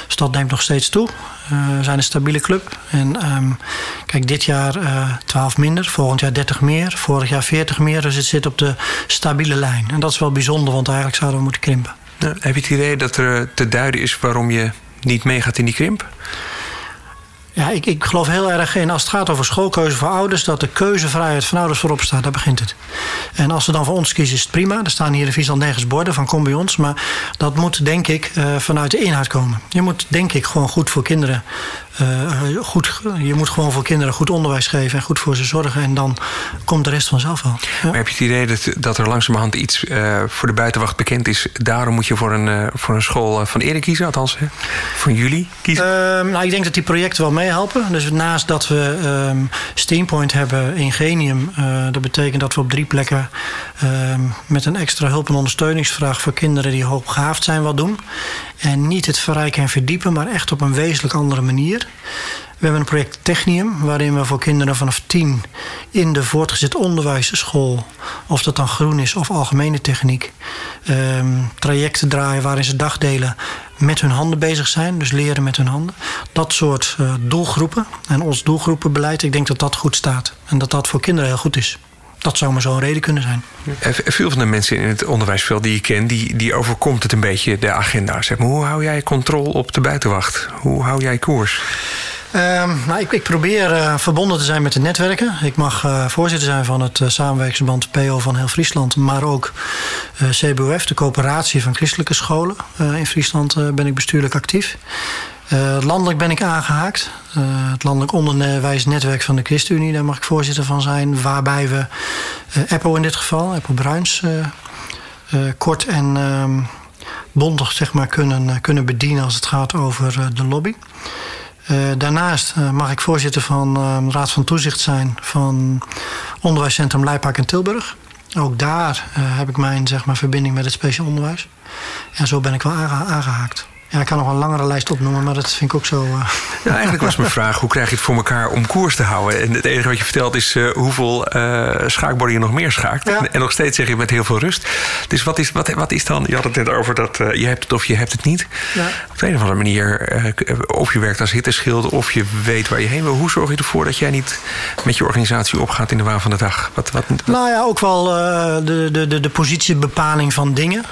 Dus dat neemt nog steeds toe. Uh, we zijn een stabiele club. En um, kijk, dit jaar uh, eh, 12 minder, volgend jaar 30 meer, vorig jaar 40 meer. Dus het zit op de stabiele lijn. En dat is wel bijzonder, want eigenlijk zouden we moeten krimpen. Heb je het idee dat er te duiden is waarom je niet meegaat in die krimp? Ja, ik, ik geloof heel erg in als het gaat over schoolkeuze voor ouders, dat de keuzevrijheid van ouders voorop staat. Daar begint het. En als ze dan voor ons kiezen, is het prima. Er staan hier in Friesland nergens borden van kom bij ons. Maar dat moet denk ik uh, vanuit de inhoud komen. Je moet denk ik gewoon goed voor kinderen goed, je moet gewoon voor kinderen goed onderwijs geven en goed voor ze zorgen. En dan komt de rest vanzelf wel. Maar heb je het idee dat, dat er langzamerhand iets voor de buitenwacht bekend is? Daarom moet je voor een, voor een school van ere kiezen, althans hè? voor jullie kiezen? Ehm, nou, ik denk dat die projecten wel meehelpen. Dus naast dat we um, Steampoint hebben, Ingenium, dat betekent dat we op drie plekken ehm, met een extra hulp- en ondersteuningsvraag voor kinderen die hoogbegaafd zijn wat doen. En niet het verrijken en verdiepen, maar echt op een wezenlijk andere manier. We hebben een project Technium, waarin we voor kinderen vanaf 10 in de voortgezet onderwijsschool, of dat dan groen is of algemene techniek, ehm, trajecten draaien waarin ze dagdelen met hun handen bezig zijn, dus leren met hun handen. Dat soort uh, doelgroepen en ons doelgroepenbeleid, ik denk dat dat goed staat en dat dat voor kinderen heel goed is. Dat zou maar zo'n reden kunnen zijn. Veel van de mensen in het onderwijsveld die je kent, die, die overkomt het een beetje de agenda. Zeg maar, hoe hou jij controle op de buitenwacht? Hoe hou jij koers? Um, nou, ik, ik probeer uh, verbonden te zijn met de netwerken. Ik mag uh, voorzitter zijn van het uh, samenwerkingsverband PO van heel Friesland. Maar ook CBOF, de coöperatie van christelijke scholen. in Friesland ben ik bestuurlijk actief. Landelijk ben ik aangehaakt. het Landelijk Onderwijsnetwerk van de ChristenUnie, daar mag ik voorzitter van zijn. Waarbij we EPO in dit geval, EPO Bruins, kort en ehm, bondig zeg maar, kunnen, kunnen bedienen als het gaat over de lobby. Uh, daarnaast uh, mag ik voorzitter van uh, de Raad van Toezicht zijn van Onderwijscentrum Leipark in Tilburg. Ook daar heb ik mijn zeg maar, verbinding met het speciaal onderwijs. En zo ben ik wel aange aangehaakt. Ja, ik kan nog een langere lijst opnoemen, maar dat vind ik ook zo. Uh... Ja, eigenlijk was mijn vraag: hoe krijg je het voor elkaar om koers te houden? En het enige wat je vertelt is uh, hoeveel uh, schaakborden je nog meer schaakt. Ja. En nog steeds zeg je met heel veel rust. Dus wat is, wat, wat is dan? Je had het net over dat je hebt het of je hebt het niet. Ja. Op de een of andere manier, of je werkt als hitteschild of je weet waar je heen wil. Hoe zorg je ervoor dat jij niet met je organisatie opgaat in de waan van de dag? Wat, wat, wat? Nou ja, ook wel de, de, de, de positiebepaling van dingen.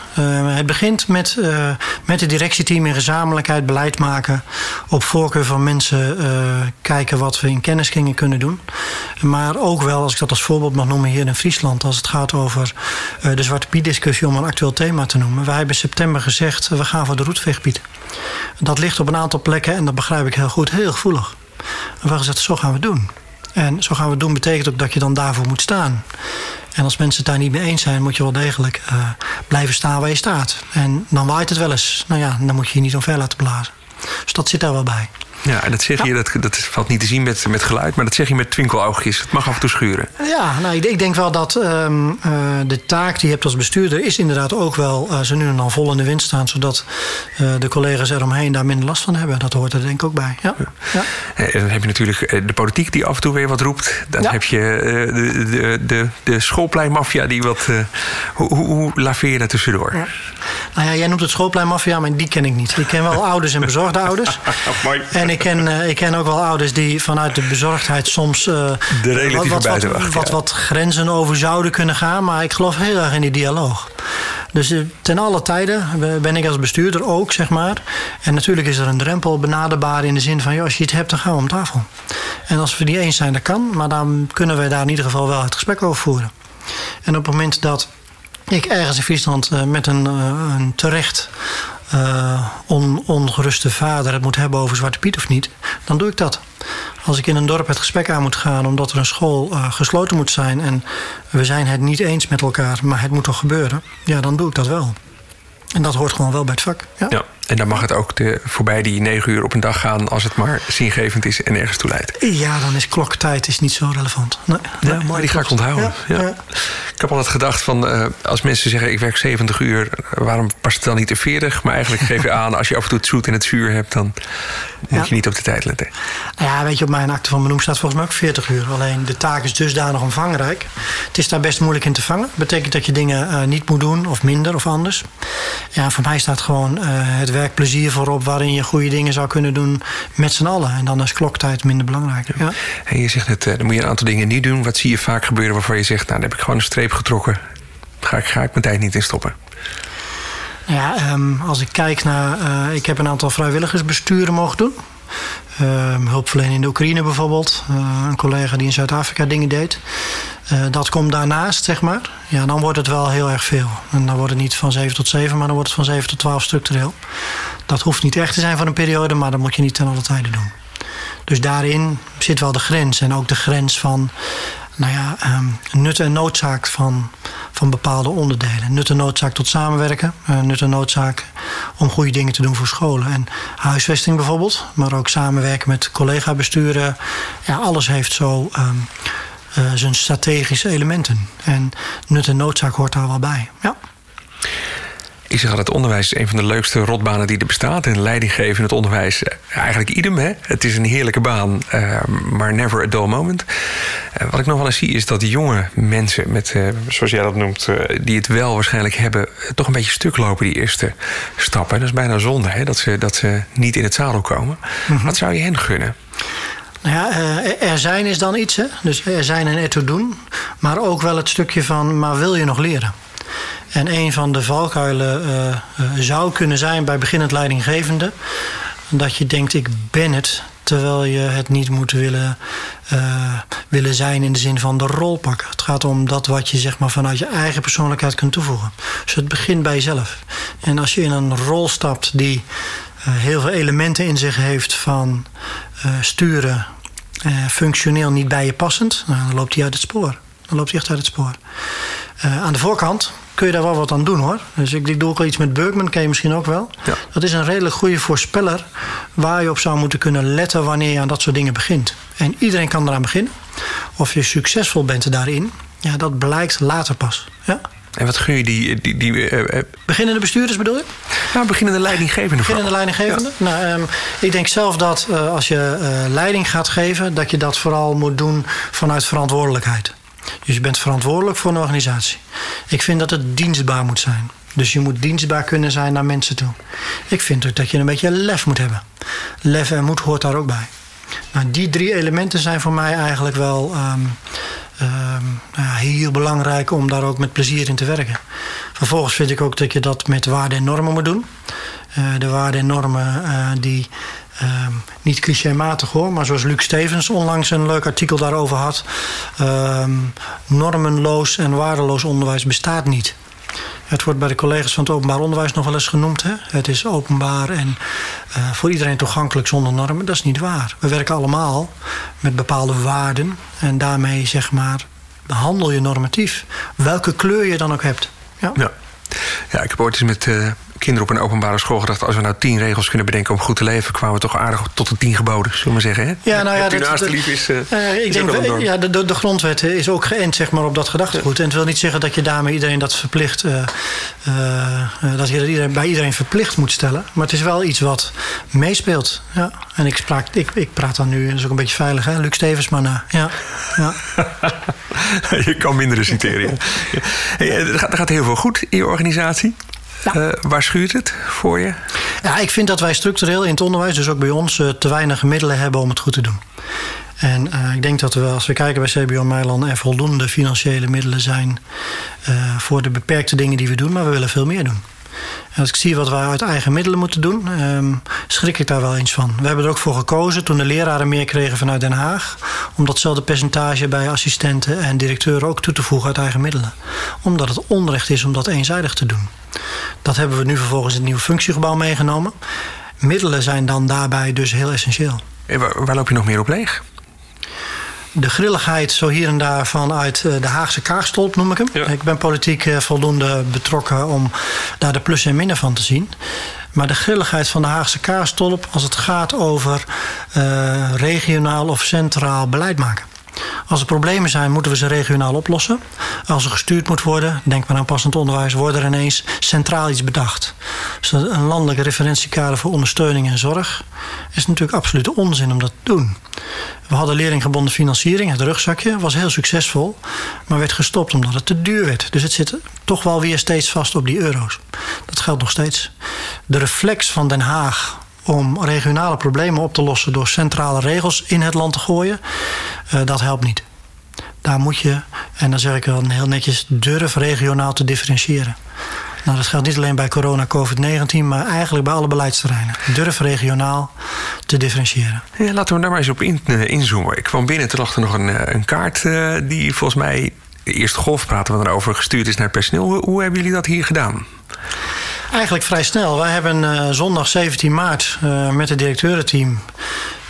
het begint met, met het directieteam gezamenlijkheid beleid maken. Op voorkeur van mensen uh, kijken wat we in kenniskringen kunnen doen. Maar ook wel, als ik dat als voorbeeld mag noemen hier in Friesland. Als het gaat over uh, de Zwarte Piet discussie om een actueel thema te noemen. Wij hebben in september gezegd we gaan voor de roetveegpiet. Dat ligt op een aantal plekken en dat begrijp ik heel goed, heel gevoelig. We hebben gezegd zo gaan we doen. En zo gaan we het doen betekent ook dat je dan daarvoor moet staan. En als mensen het daar niet mee eens zijn, moet je wel degelijk uh, blijven staan waar je staat. En dan waait het wel eens. Nou ja, dan moet je je niet omver laten blazen. Dus dat zit daar wel bij. Ja, en dat zeg je, dat, dat valt niet te zien met, met geluid, maar dat zeg je met twinkeloogjes. Het mag af en toe schuren. Ja, nou, ik, ik denk wel dat um, uh, de taak die je hebt als bestuurder is inderdaad ook wel uh, ze nu en dan vol in de wind staan, zodat uh, de collega's eromheen daar minder last van hebben. Dat hoort er denk ik ook bij. Ja. ja. En dan heb je natuurlijk de politiek die af en toe weer wat roept. Dan heb je de, de, de, de schoolpleinmafia die wat. hoe, hoe, hoe laveer je daar tussendoor? Ja. Nou ja, jij noemt het schoolpleinmafia, maar die ken ik niet. Ik ken wel ouders en bezorgde ouders. [LAUGHS] Mooi. En ik ken, uh, ik ken ook wel ouders die vanuit de bezorgdheid soms uh, de relatieve wat, wat, wat, wat, wat, grenzen over zouden kunnen gaan. Maar ik geloof heel erg in die dialoog. Dus uh, ten alle tijden ben ik als bestuurder ook, zeg maar. En natuurlijk is er een drempel benaderbaar in de zin van... Joh, als je iets hebt, dan gaan we om tafel. En als we die eens zijn, dat kan. Maar dan kunnen we daar in ieder geval wel het gesprek over voeren. En op het moment dat ik ergens in Friesland met een, een terecht uh, on, ongeruste vader het moet hebben over Zwarte Piet of niet, dan doe ik dat. Als ik in een dorp het gesprek aan moet gaan omdat er een school gesloten moet zijn en we zijn het niet eens met elkaar, maar het moet toch gebeuren, ja, dan doe ik dat wel. En dat hoort gewoon wel bij het vak. Ja. ja. En dan mag het ook de, voorbij die negen uur op een dag gaan als het maar zingevend is en ergens toe leidt. Ja, dan is kloktijd is niet zo relevant. Nee, ja, maar die ga ik onthouden. Ja, ja. Ik heb altijd gedacht van uh, als mensen zeggen ik werk 70 uur, waarom past het dan niet in 40? Maar eigenlijk geef je [LAUGHS] aan, als je af en toe het zoet en het zuur hebt, dan moet je niet op de tijd letten. Nou ja, weet je, op mijn akte van benoem staat volgens mij ook 40 uur. Alleen de taak is dusdanig omvangrijk. Het is daar best moeilijk in te vangen. Dat betekent dat je dingen uh, niet moet doen of minder of anders. Ja, voor mij staat gewoon uh, het werkplezier voorop waarin je goede dingen zou kunnen doen met z'n allen. En dan is kloktijd minder belangrijk. Ja. En je zegt net, dan moet je een aantal dingen niet doen. Wat zie je vaak gebeuren waarvan je zegt, nou, dan heb ik gewoon een streep getrokken. Ga ik, ga ik mijn tijd niet in stoppen. Ja, um, als ik kijk naar. Uh, ik heb een aantal vrijwilligersbesturen mogen doen. Uh, hulpverlening in de Oekraïne bijvoorbeeld. Uh, een collega die in Zuid-Afrika dingen deed. Uh, dat komt daarnaast, zeg maar. Ja, dan wordt het wel heel erg veel. En dan wordt het niet van 7 tot 7, maar dan wordt het van 7 tot 12 structureel. Dat hoeft niet echt te zijn voor een periode, maar dat moet je niet ten alle tijde doen. Dus daarin zit wel de grens. En ook de grens van nou ja, um, nut en noodzaak van, van bepaalde onderdelen. Nut en noodzaak tot samenwerken. Uh, nut en noodzaak om goede dingen te doen voor scholen. En huisvesting bijvoorbeeld. Maar ook samenwerken met collega-besturen. Ja, alles heeft zo um, uh, zijn strategische elementen. En nut en noodzaak hoort daar wel bij. Ja. Ik zeg altijd, onderwijs is een van de leukste rotbanen die er bestaat. En leidinggeven in het onderwijs, eh, eigenlijk idem. Hè? Het is een heerlijke baan, uh, maar never a dull moment. Uh, wat ik nog wel eens zie is dat jonge mensen, met, uh, zoals jij dat noemt, die het wel waarschijnlijk hebben, toch een beetje stuk lopen, die eerste stappen. Dat is bijna zonde, hè? Dat, ze, dat ze niet in het zadel komen. Mm -hmm. Wat zou je hen gunnen? Nou ja, er zijn is dan iets, hè? Dus er zijn en er doen. Maar ook wel het stukje van, maar wil je nog leren? En een van de valkuilen uh, uh, zou kunnen zijn bij beginnend leidinggevende... dat je denkt, ik ben het... terwijl je het niet moet willen, uh, willen zijn in de zin van de rol pakken. Het gaat om dat wat je zeg maar, vanuit je eigen persoonlijkheid kunt toevoegen. Dus het begint bij jezelf. En als je in een rol stapt die heel veel elementen in zich heeft... van sturen, functioneel niet bij je passend... Nou, dan loopt hij uit het spoor. Dan loopt hij echt uit het spoor. aan de voorkant kun je daar wel wat aan doen hoor. Dus ik, ik doe ook al iets met Bergman, ken je misschien ook wel. Ja. Dat is een redelijk goede voorspeller waar je op zou moeten kunnen letten wanneer je aan dat soort dingen begint. En iedereen kan eraan beginnen. Of je succesvol bent daarin, ja, dat blijkt later pas. Ja. En wat gun je die... die, die uh, beginnende bestuurders bedoel je? Nou, beginnende leidinggevende. Beginnende leidinggevende? Ja. Nou, um, ik denk zelf dat uh, als je uh, leiding gaat geven... dat je dat vooral moet doen vanuit verantwoordelijkheid. Dus je bent verantwoordelijk voor een organisatie. Ik vind dat het dienstbaar moet zijn. Dus je moet dienstbaar kunnen zijn naar mensen toe. Ik vind ook dat je een beetje lef moet hebben. Lef en moed hoort daar ook bij. Nou, die drie elementen zijn voor mij eigenlijk wel um, heel belangrijk om daar ook met plezier in te werken. Vervolgens vind ik ook dat je dat met waarden en normen moet doen. Uh, de waarden en normen uh, die Um, niet clichématig hoor, maar zoals Luc Stevens onlangs een leuk artikel daarover had. Um, normenloos en waardeloos onderwijs bestaat niet. Het wordt bij de collega's van het openbaar onderwijs nog wel eens genoemd. Hè? Het is openbaar en uh, voor iedereen toegankelijk zonder normen. Dat is niet waar. We werken allemaal met bepaalde waarden. En daarmee zeg maar handel je normatief. Welke kleur je dan ook hebt. Ja. ja. Ja, ik heb ooit eens met uh, kinderen op een openbare school gedacht... als we nou tien regels kunnen bedenken om goed te leven... kwamen we toch aardig tot de tien geboden, zullen we maar zeggen. Hè? Ja, nou ja, dat, dat, lief is, uh, uh, ik denk, we, ja, de, de, grondwet is ook geënt zeg maar, op dat gedachtegoed. Ja. En het wil niet zeggen dat je daarmee iedereen dat verplicht... Uh, dat je dat iedereen, bij iedereen verplicht moet stellen. Maar het is wel iets wat meespeelt. Ja. En ik, spraak, ik, ik praat dan nu, dat is ook een beetje veilig, hè? Luc Stevens, maar na. Ja. ja. [LAUGHS] je kan minder citeren. Ja. [LAUGHS] Hey, er, gaat, er gaat heel veel goed in je organisatie. Ja. Uh, waar schuurt het voor je? Ja, ik vind dat wij structureel in het onderwijs, dus ook bij ons, uh, te weinig middelen hebben om het goed te doen. En uh, ik denk dat we, als we kijken bij CBO Meiland, er voldoende financiële middelen zijn voor de beperkte dingen die we doen, maar we willen veel meer doen. En als ik zie wat we uit eigen middelen moeten doen, um, schrik ik daar wel eens van. We hebben er ook voor gekozen toen de leraren meer kregen vanuit Den Haag. Om datzelfde percentage bij assistenten en directeuren ook toe te voegen uit eigen middelen. Omdat het onrecht is om dat eenzijdig te doen. Dat hebben we nu vervolgens in het nieuwe functiegebouw meegenomen. Middelen zijn dan daarbij dus heel essentieel. En waar, waar loop je nog meer op leeg? de grilligheid zo hier en daar vanuit de Haagse kaarstolp noem ik hem. Ja. Ik ben politiek voldoende betrokken om daar de plus en minnen van te zien. Maar de grilligheid van de Haagse kaarstolp als het gaat over uh, regionaal of centraal beleid maken. Als er problemen zijn, moeten we ze regionaal oplossen. Als er gestuurd moet worden, denk maar aan passend onderwijs, wordt er ineens centraal iets bedacht. Dus een landelijk referentiekader voor ondersteuning en zorg is natuurlijk absoluut onzin om dat te doen. We hadden leerlinggebonden financiering, het rugzakje, was heel succesvol, maar werd gestopt omdat het te duur werd. Dus het zit toch wel weer steeds vast op die euro's. Dat geldt nog steeds. De reflex van Den Haag om regionale problemen op te lossen door centrale regels in het land te gooien, uh, dat helpt niet. Daar moet je, en dan zeg ik wel heel netjes, durf regionaal te differentiëren. Nou, dat geldt niet alleen bij corona, COVID-19, maar eigenlijk bij alle beleidsterreinen. Durf regionaal te differentiëren. Laten we daar maar eens op uh, inzoomen. Ik kwam binnen, toen lag er nog een, een kaart die volgens mij... De eerste golf praten we erover gestuurd is naar personeel. Hoe hebben jullie dat hier gedaan? Eigenlijk vrij snel. Wij hebben uh, zondag 17 maart uh, met het directeurenteam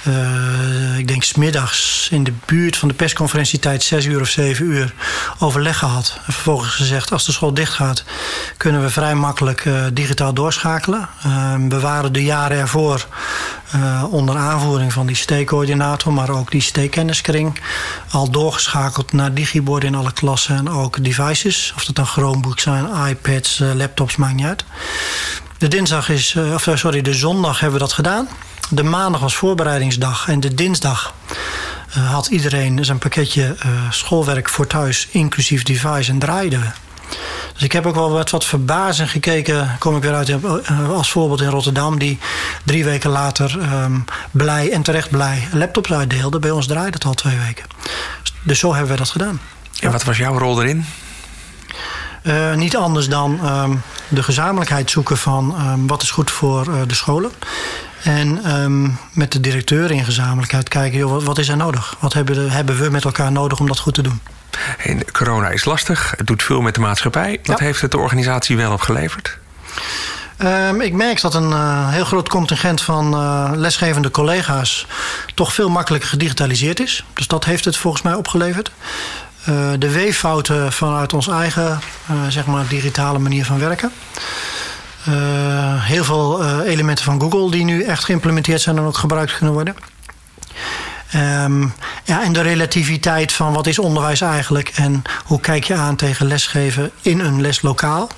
uh, ik denk smiddags in de buurt van de persconferentietijd, zes uur of zeven uur, overleg gehad. En vervolgens gezegd: als de school dicht gaat, kunnen we vrij makkelijk digitaal doorschakelen. Uh, we waren de jaren ervoor onder aanvoering van die steekcoördinator, maar ook die steekkenniskring, al doorgeschakeld naar digiborden in alle klassen en ook devices. Of dat dan Chromebooks zijn, iPads, laptops, maakt niet uit. De dinsdag is, of sorry, de zondag hebben we dat gedaan. De maandag was voorbereidingsdag en de dinsdag had iedereen zijn pakketje schoolwerk voor thuis, inclusief device, en draaiden we. Dus ik heb ook wel wat, wat verbazing gekeken. Kom ik weer uit uh, als voorbeeld in Rotterdam, die drie weken later um, blij en terecht blij laptops uitdeelde. Bij ons draaide het al twee weken. Dus zo hebben we dat gedaan. En wat was jouw rol erin? Uh, niet anders dan um, de gezamenlijkheid zoeken van um, wat is goed voor uh, de scholen. En um, met de directeur in gezamenlijkheid kijken, joh, wat, wat is er nodig? Wat hebben, de, hebben, we met elkaar nodig om dat goed te doen? En corona is lastig, het doet veel met de maatschappij. Wat ja. heeft het de organisatie wel opgeleverd? Um, ik merk dat een uh, heel groot contingent van uh, lesgevende collega's toch veel makkelijker gedigitaliseerd is. Dus dat heeft het volgens mij opgeleverd. Uh, de weeffouten vanuit ons eigen zeg maar digitale manier van werken. Heel veel elementen van Google die nu echt geïmplementeerd zijn en ook gebruikt kunnen worden. Um, ja, en de relativiteit van wat is onderwijs eigenlijk en hoe kijk je aan tegen lesgeven in een leslokaal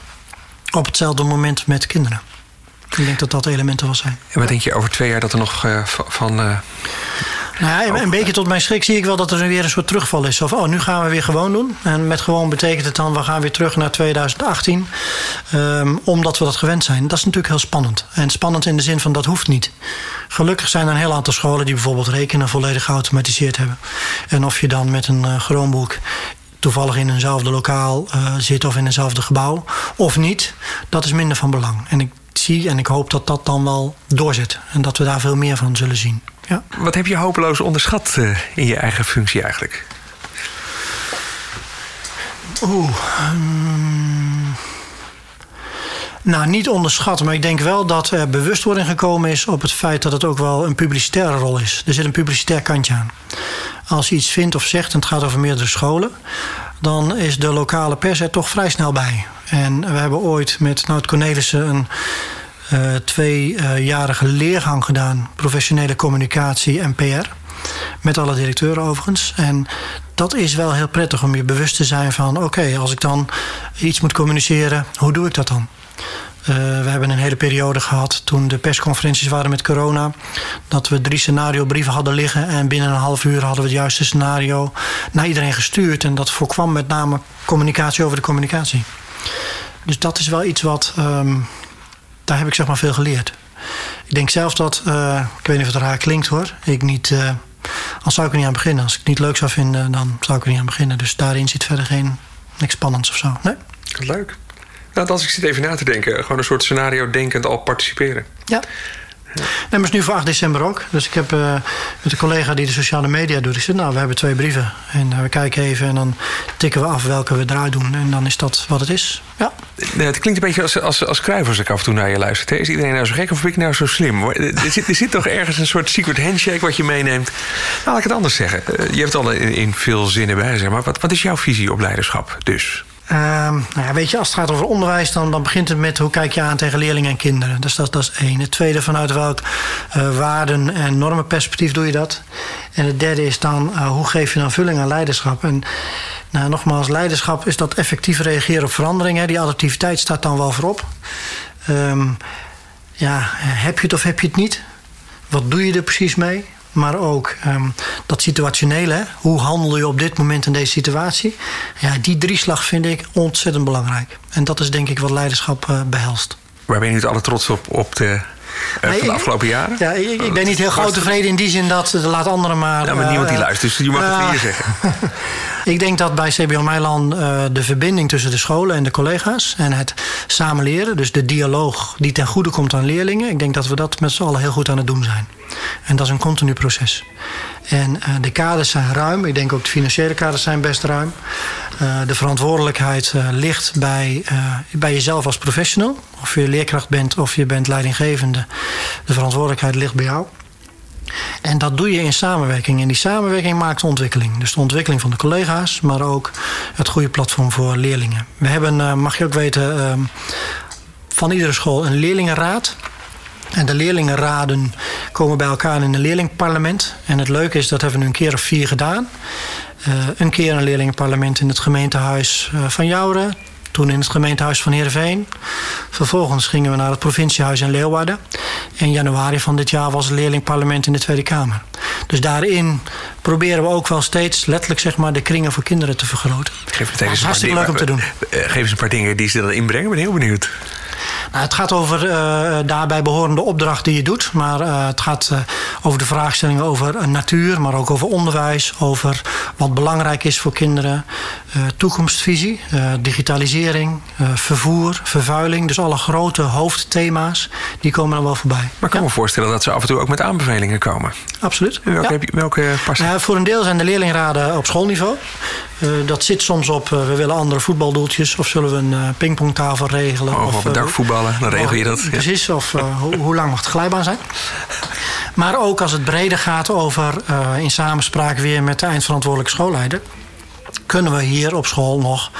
op hetzelfde moment met kinderen. Ik denk dat dat elementen wel zijn. En wat denk je over twee jaar dat er nog uh, van nou een beetje tot mijn schrik zie ik wel dat er weer een soort terugval is. Of oh, nu gaan we weer gewoon doen. En met gewoon betekent het dan, we gaan weer terug naar 2018. Um, omdat we dat gewend zijn. Dat is natuurlijk heel spannend. En spannend in de zin van dat hoeft niet. Gelukkig zijn er een heel aantal scholen die bijvoorbeeld rekenen volledig geautomatiseerd hebben. En of je dan met een uh, Chromebook toevallig in eenzelfde lokaal uh, zit of in eenzelfde gebouw of niet, dat is minder van belang. En ik zie en ik hoop dat dat dan wel doorzet en dat we daar veel meer van zullen zien. Ja. Wat heb je hopeloos onderschat uh, in je eigen functie eigenlijk? Oeh. Um, nou, niet onderschat, maar ik denk wel dat er bewustwording gekomen is op het feit dat het ook wel een publicitaire rol is. Er zit een publicitair kantje aan. Als je iets vindt of zegt en het gaat over meerdere scholen, dan is de lokale pers er toch vrij snel bij. En we hebben ooit met Nout Cornelissen een uh, tweejarige leergang gedaan, professionele communicatie en PR. Met alle directeuren overigens. En dat is wel heel prettig om je bewust te zijn van: oké, als ik dan iets moet communiceren, hoe doe ik dat dan? Uh, we hebben een hele periode gehad toen de persconferenties waren met corona. Dat we drie scenario-brieven hadden liggen. En binnen een half uur hadden we het juiste scenario naar iedereen gestuurd. En dat voorkwam met name communicatie over de communicatie. Dus dat is wel iets wat. Um, daar heb ik zeg maar veel geleerd. Ik denk zelf dat. Uh, ik weet niet of het raar klinkt hoor. Ik niet. Uh, als zou ik er niet aan beginnen. Als ik het niet leuk zou vinden, dan zou ik er niet aan beginnen. Dus daarin zit verder geen niks spannends of zo. Nee? Leuk. Nou, als ik zit even na te denken, gewoon een soort scenario denkend al participeren. Ja. Nee, maar is nu voor 8 december ook. Dus ik heb uh, met een collega die de sociale media doet. Ik zei, nou, we hebben twee brieven. En uh, we kijken even en dan tikken we af welke we eruit doen. En dan is dat wat het is. Ja. Het klinkt een beetje als, als, als Kruijf als ik af en toe naar je luistert. Is iedereen nou zo gek of ben ik nou zo slim? Er zit, er zit toch ergens een soort secret handshake wat je meeneemt. Nou, laat ik het anders zeggen. Uh, je hebt het al in, in veel zinnen bij, zeg maar. Wat, wat is jouw visie op leiderschap dus? Uh, nou ja, weet je, als het gaat over onderwijs, dan, dan begint het met hoe kijk je aan tegen leerlingen en kinderen. Dus dat, dat is één. Het tweede, vanuit welk uh, waarden- en normenperspectief doe je dat? En het derde is dan, uh, hoe geef je dan vulling aan leiderschap? En nou, nogmaals, leiderschap is dat effectief reageren op veranderingen. Die adaptiviteit staat dan wel voorop. Um, ja, heb je het of heb je het niet? Wat doe je er precies mee? Maar ook um, dat situationele. Hoe handel je op dit moment in deze situatie? Ja, die drieslag vind ik ontzettend belangrijk. En dat is denk ik wat leiderschap uh, behelst. Waar ben je nu alle trots op, op de van de afgelopen jaren? Ja, ik, ik ben niet heel groot tevreden in die zin dat de laat anderen maar. Ja, maar niemand die luistert, dus je mag het hier zeggen. [LAUGHS] ik denk dat bij CBO Meiland uh, de verbinding tussen de scholen en de collega's en het samenleren, dus de dialoog die ten goede komt aan leerlingen, ik denk dat we dat met z'n allen heel goed aan het doen zijn. En dat is een continu proces. En de kaders zijn ruim. Ik denk ook de financiële kaders zijn best ruim. Uh, de verantwoordelijkheid uh, ligt bij, bij jezelf als professional. Of je leerkracht bent of je bent leidinggevende. De verantwoordelijkheid ligt bij jou. En dat doe je in samenwerking. En die samenwerking maakt ontwikkeling. Dus de ontwikkeling van de collega's, maar ook het goede platform voor leerlingen. We hebben, mag je ook weten, van iedere school een leerlingenraad. En de leerlingenraden komen bij elkaar in een leerlingparlement. En het leuke is, dat hebben we nu een keer of vier gedaan. Uh, een keer een leerlingenparlement in het gemeentehuis uh, van Jouren. Toen in het gemeentehuis van Heerenveen. Vervolgens gingen we naar het provinciehuis in Leeuwarden. In januari van dit jaar was het leerlingparlement in de Tweede Kamer. Dus daarin proberen we ook wel steeds letterlijk zeg maar, de kringen voor kinderen te vergroten. Geef meteen eens hartstikke leuk om te doen. Eh, geef eens een paar dingen die ze dan inbrengen. Ik ben heel benieuwd. Nou, het gaat over uh, daarbij behorende opdracht die je doet. Maar uh, het gaat uh, over de vraagstellingen over natuur, maar ook over onderwijs. Over wat belangrijk is voor kinderen. toekomstvisie, digitalisering, vervoer, vervuiling. Dus alle grote hoofdthema's, die komen dan wel voorbij. Maar ik kan ja. me voorstellen dat ze af en toe ook met aanbevelingen komen. Absoluut. En welke, ja. heb je, welke passen? Voor een deel zijn de leerlingraden op schoolniveau. dat zit soms op, we willen andere voetbaldoeltjes. Of zullen we een pingpongtafel regelen. Of, of een dan regel je dat. Ja. Precies, of uh, hoe, hoe, lang mag het glijbaan zijn. Maar ook als het breder gaat over uh, in samenspraak weer met de eindverantwoordelijke schoolleider. Kunnen we hier op school nog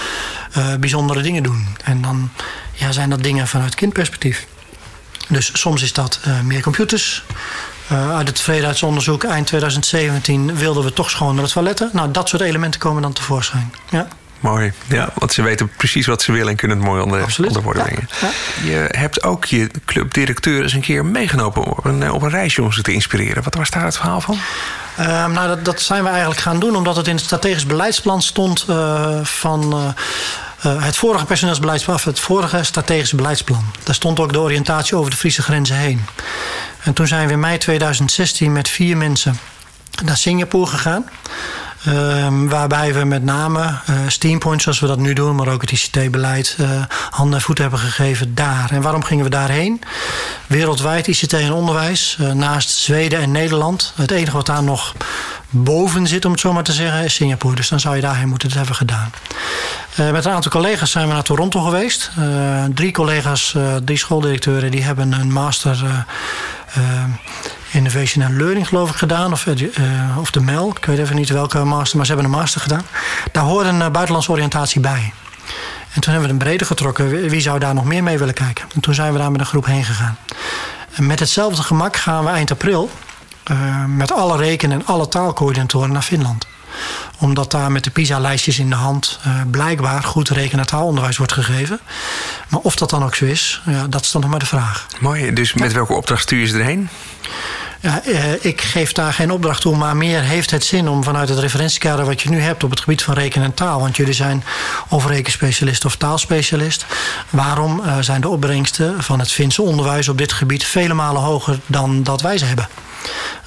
uh, bijzondere dingen doen? En dan ja, zijn dat dingen vanuit kindperspectief. Dus soms is dat meer computers. uit het tevredenheidsonderzoek eind 2017 wilden we toch schonere toiletten. Nou, dat soort elementen komen dan tevoorschijn. Ja. Mooi. Ja, want ze weten precies wat ze willen en kunnen het mooi onder, onder ja. brengen. Ja. Je hebt ook je clubdirecteur eens een keer meegenomen op een, op een reisje om ze te inspireren. Wat was daar het verhaal van? Uh, nou, dat, dat, zijn we eigenlijk gaan doen omdat het in het strategisch beleidsplan stond uh, van. Uh, het vorige personeelsbeleidsplan, het vorige strategische beleidsplan. Daar stond ook de oriëntatie over de Friese grenzen heen. En toen zijn we in mei 2016 met vier mensen naar Singapore gegaan. Uh, waarbij we met name uh, Steampoint, zoals we dat nu doen, maar ook het ICT-beleid, uh, handen en voeten hebben gegeven daar. En waarom gingen we daarheen? Wereldwijd ICT en onderwijs, uh, naast Zweden en Nederland. Het enige wat daar nog boven zit, om het zo maar te zeggen, is Singapore. Dus dan zou je daarheen moeten het hebben gedaan. met een aantal collega's zijn we naar Toronto geweest. drie collega's, drie schooldirecteuren, die hebben een master Innovation and Learning, geloof ik, gedaan. Of, uh, of de MEL. Ik weet even niet welke master, maar ze hebben een master gedaan. Daar hoort een uh, buitenlandse oriëntatie bij. En toen hebben we een breder getrokken. Wie zou daar nog meer mee willen kijken? En toen zijn we daar met een groep heen gegaan. En met hetzelfde gemak gaan we eind april... Uh, met alle reken- en alle taalcoördinatoren naar Finland omdat daar met de PISA-lijstjes in de hand uh, blijkbaar goed reken- en taalonderwijs wordt gegeven. Maar of dat dan ook zo is, ja, dat is dan nog maar de vraag. Mooi, dus met welke opdracht stuur je ze erheen? Ja, eh, ik geef daar geen opdracht toe, maar meer heeft het zin om vanuit het referentiekader wat je nu hebt op het gebied van rekenen en taal, want jullie zijn of rekenspecialist of taalspecialist. Waarom uh, zijn de opbrengsten van het Finse onderwijs op dit gebied vele malen hoger dan dat wij ze hebben?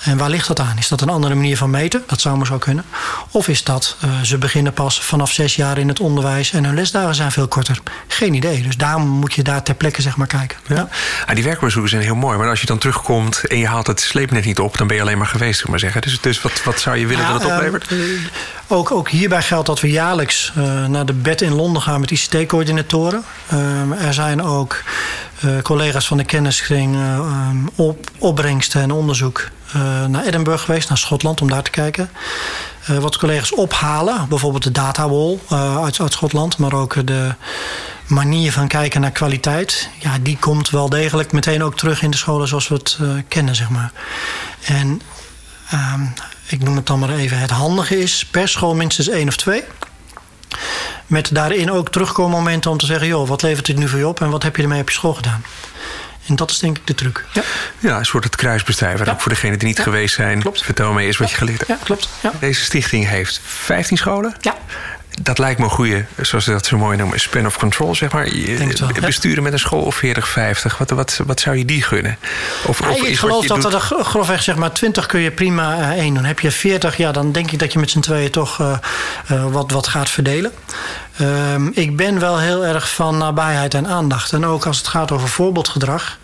En waar ligt dat aan? Is dat een andere manier van meten? Dat zou maar zo kunnen. Of is dat uh, ze beginnen pas vanaf zes jaar in het onderwijs en hun lesdagen zijn veel korter? Geen idee. Dus daarom moet je daar ter plekke zeg maar kijken. Ja. Ja. Ah, die werkbezoeken zijn heel mooi. Maar als je dan terugkomt en je haalt het sleepnet niet op, dan ben je alleen maar geweest, zeg maar zeggen. Dus, dus wat, wat zou je willen ja, dat het oplevert? Uh, ook, ook hierbij geldt dat we jaarlijks uh, naar de bed in Londen gaan met ICT-coördinatoren. er zijn ook uh, collega's van de kenniskring uh, op, opbrengsten en onderzoek uh, naar Edinburgh geweest, naar Schotland, om daar te kijken. wat collega's ophalen, bijvoorbeeld de datawall uit, uit Schotland, maar ook de manier van kijken naar kwaliteit. Ja, die komt wel degelijk meteen ook terug in de scholen zoals we het kennen, zeg maar. En ik noem het dan maar even, het handige is per school minstens één of twee. Met daarin ook terugkommomenten om te zeggen: joh, wat levert dit nu voor je op en wat heb je ermee op je school gedaan? En dat is denk ik de truc. Ja, ja een soort het kruisbestuiven. Ja. Ook voor degenen die niet ja. geweest zijn. Klopt. Vertel me eens wat je geleerd hebt. Ja, klopt. Ja. Deze stichting heeft 15 scholen. Ja. Dat lijkt me een goede, zoals ze dat zo mooi noemen, span of control, zeg maar. besturen met een school of 40, 50. Wat, wat, wat zou je die gunnen? Of, of ik geloof dat doet... er grofweg zeg maar 20 kun je prima uh, één doen. Heb je 40, ja, dan denk ik dat je met z'n tweeën toch uh, uh, wat, wat gaat verdelen. Um, ik ben wel heel erg van nabijheid en aandacht. En ook als het gaat over voorbeeldgedrag.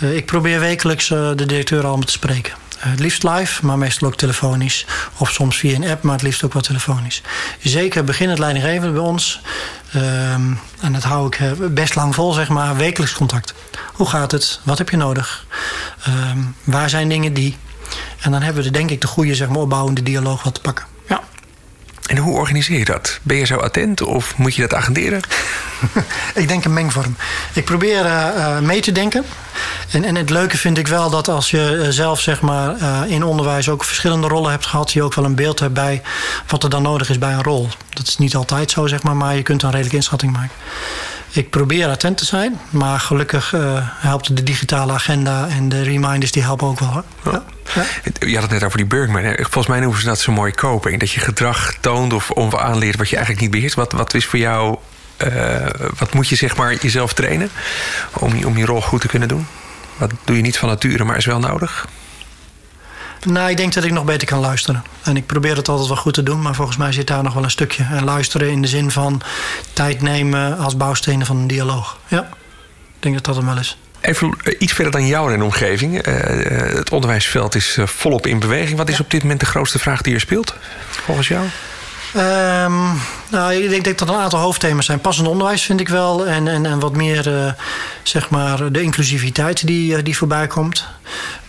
ik probeer wekelijks de directeur allemaal te spreken. Het liefst live, maar meestal ook telefonisch. Of soms via een app, maar het liefst ook wel telefonisch. Zeker beginnend leidinggevende bij ons. Um, en dat hou ik best lang vol, zeg maar. Wekelijks contact. Hoe gaat het? Wat heb je nodig? Um, waar zijn dingen die... En dan hebben we denk ik de goede zeg maar, opbouwende dialoog wat te pakken. Ja. En hoe organiseer je dat? Ben je zo attent of moet je dat agenderen? [LAUGHS] ik denk een mengvorm. Ik probeer uh, mee te denken. En, en het leuke vind ik wel dat als je zelf zeg maar, in onderwijs ook verschillende rollen hebt gehad, je ook wel een beeld hebt bij wat er dan nodig is bij een rol. Dat is niet altijd zo, zeg maar, maar je kunt een redelijke inschatting maken. Ik probeer attent te zijn, maar gelukkig uh, helpt de digitale agenda en de reminders die helpen ook wel. Hoor. Ja. Ja. Je had het net over die Bergman. Volgens mij noemen ze dat zo mooi kopen. Dat je gedrag toont of, of aanleert wat je eigenlijk niet beheerst. Wat, wat is voor jou uh, wat moet je zeg maar jezelf trainen om om die rol goed te kunnen doen? Wat doe je niet van nature, maar is wel nodig? Nou, ik denk dat ik nog beter kan luisteren. En ik probeer het altijd wel goed te doen, maar volgens mij zit daar nog wel een stukje. En luisteren in de zin van tijd nemen als bouwstenen van een dialoog. Ja, ik denk dat dat hem wel is. Even iets verder dan jou en omgeving. Uh, het onderwijsveld is volop in beweging. Wat is op dit moment de grootste vraag die er speelt, volgens jou? Um, nou, ik denk dat er een aantal hoofdthema's zijn. Passend onderwijs vind ik wel. En, en, en wat meer, uh, zeg maar, de inclusiviteit die, uh, die voorbij komt.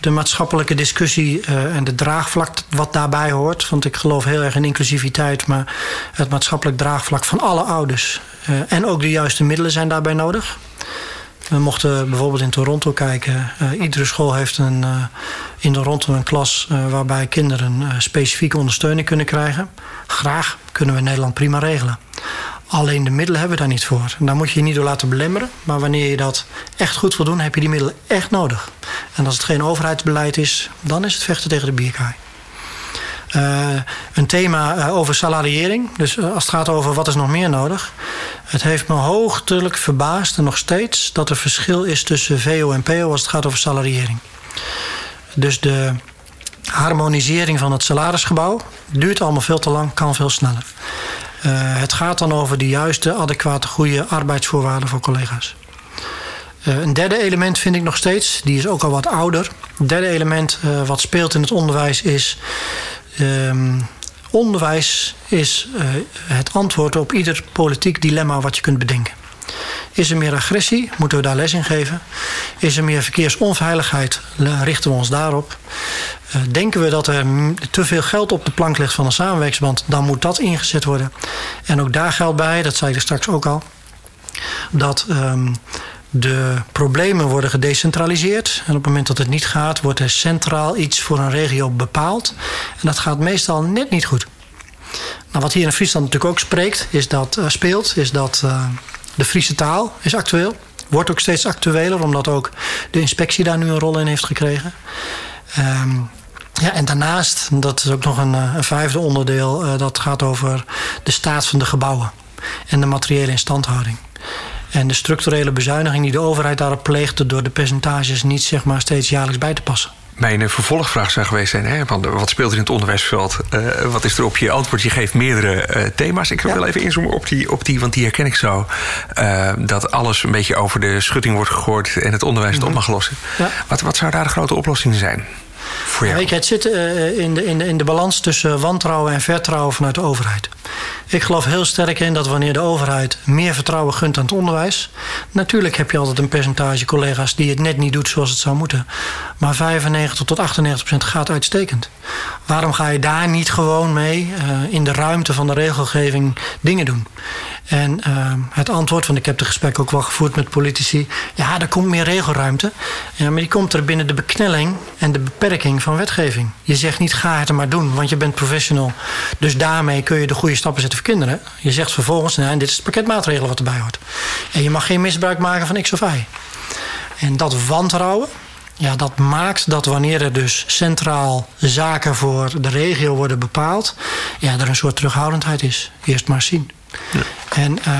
De maatschappelijke discussie uh, en de draagvlak wat daarbij hoort. Want ik geloof heel erg in inclusiviteit. Maar het maatschappelijk draagvlak van alle ouders. en ook de juiste middelen zijn daarbij nodig. We mochten bijvoorbeeld in Toronto kijken. Uh, iedere school heeft een, in Toronto een klas waarbij kinderen specifieke ondersteuning kunnen krijgen. Graag kunnen we in Nederland prima regelen. Alleen de middelen hebben we daar niet voor. En daar moet je je niet door laten belemmeren. Maar wanneer je dat echt goed wil doen, heb je die middelen echt nodig. En als het geen overheidsbeleid is, dan is het vechten tegen de bierkaai. Uh, een thema uh, over salariering. Dus uh, als het gaat over wat is nog meer nodig. Het heeft me hoogtelijk verbaasd en nog steeds dat er verschil is tussen VO en PO als het gaat over salariering. Dus de harmonisering van het salarisgebouw duurt allemaal veel te lang, kan veel sneller. Het gaat dan over de juiste, adequate, goede arbeidsvoorwaarden voor collega's. een derde element vind ik nog steeds, die is ook al wat ouder. Het derde element wat speelt in het onderwijs is Um, onderwijs is het antwoord op ieder politiek dilemma wat je kunt bedenken. Is er meer agressie? Moeten we daar les in geven? Is er meer verkeersonveiligheid? Richten we ons daarop? Uh, denken we dat er te veel geld op de plank ligt van een samenwerksband? Dan moet dat ingezet worden. En ook daar geldt bij, dat zei ik straks ook al, dat um, de problemen worden gedecentraliseerd. En op het moment dat het niet gaat, wordt er centraal iets voor een regio bepaald. En dat gaat meestal net niet goed. Nou, wat hier in Friesland natuurlijk ook spreekt, is dat, uh, speelt, is dat uh, de Friese taal is actueel. Wordt ook steeds actueler, omdat ook de inspectie daar nu een rol in heeft gekregen. Um, ja, en daarnaast, dat is ook nog een, eh, vijfde onderdeel, uh, dat gaat over de staat van de gebouwen en de materiële instandhouding. En de structurele bezuiniging die de overheid daarop pleegt... door de percentages niet zeg maar, steeds jaarlijks bij te passen. Mijn vervolgvraag zou geweest zijn: hè, want wat speelt er in het onderwijsveld? Uh, wat is er op je antwoord? Je geeft meerdere uh, thema's. Ik wil ja. wel even inzoomen op die, op die, want die herken ik zo. Uh, dat alles een beetje over de schutting wordt gegooid en het onderwijs het mm -hmm. op mag lossen. Ja. Wat, wat zou daar de grote oplossing zijn? Voor jou? Het zit in, de, in, de, in de balans tussen wantrouwen en vertrouwen vanuit de overheid. Ik geloof heel sterk in dat wanneer de overheid meer vertrouwen gunt aan het onderwijs. Natuurlijk heb je altijd een percentage collega's die het net niet doet zoals het zou moeten. Maar 95 tot 98 procent gaat uitstekend. Waarom ga je daar niet gewoon mee uh, in de ruimte van de regelgeving dingen doen? En uh, het antwoord, want ik heb de gesprek ook wel gevoerd met politici. Ja, er komt meer regelruimte. Ja, maar die komt er binnen de beknelling en de beperking van wetgeving. Je zegt niet ga het maar doen, want je bent professional. Dus daarmee kun je de goede stappen zetten voor kinderen. Je zegt vervolgens, nou, dit is het pakket maatregelen wat erbij hoort. En je mag geen misbruik maken van X of Y. En dat wantrouwen, ja, dat maakt dat wanneer er dus centraal zaken voor de regio worden bepaald, ja, er een soort terughoudendheid is. Eerst maar zien. Ja. En uh,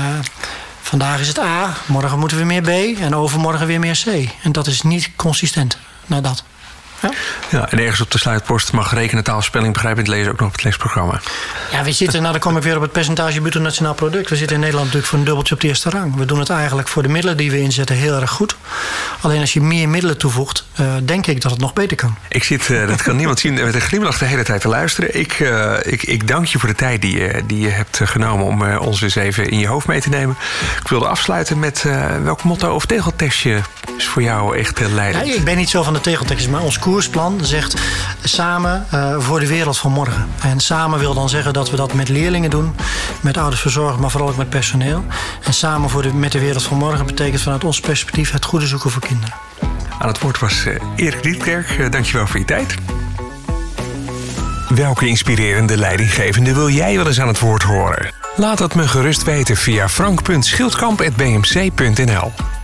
vandaag is het A, morgen moeten we meer B en overmorgen weer meer C. En dat is niet consistent naar dat. Ja. ja, en ergens op de sluitpost mag rekenen, taalspelling begrijpend lezen ook nog op het leesprogramma. Ja, we zitten, nou dan kom ik weer op het percentage bruto nationaal product. We zitten in Nederland natuurlijk voor een dubbeltje op de eerste rang. We doen het eigenlijk voor de middelen die we inzetten heel erg goed. Alleen als je meer middelen toevoegt, uh, denk ik dat het nog beter kan. Ik zit, uh, dat kan niemand zien, met een glimlach de hele tijd te luisteren. Ik, uh, ik, ik dank je voor de tijd die je, die je hebt genomen om ons eens even in je hoofd mee te nemen. Ik wilde afsluiten met welk motto of tegeltestje is voor jou echt leidend? Ja, ik ben niet zo van de tegeltekens, maar ons koersplan zegt samen voor de wereld van morgen. En samen wil dan zeggen dat we dat met leerlingen doen, met ouders verzorgen, maar vooral ook met personeel. En samen voor de, met de wereld van morgen betekent vanuit ons perspectief het goede zoeken voor kinderen. Aan het woord was Erik Rietkerk. Dankjewel voor je tijd. Welke inspirerende leidinggevende wil jij wel eens aan het woord horen? Laat het me gerust weten via frank.schildkamp.bmc.nl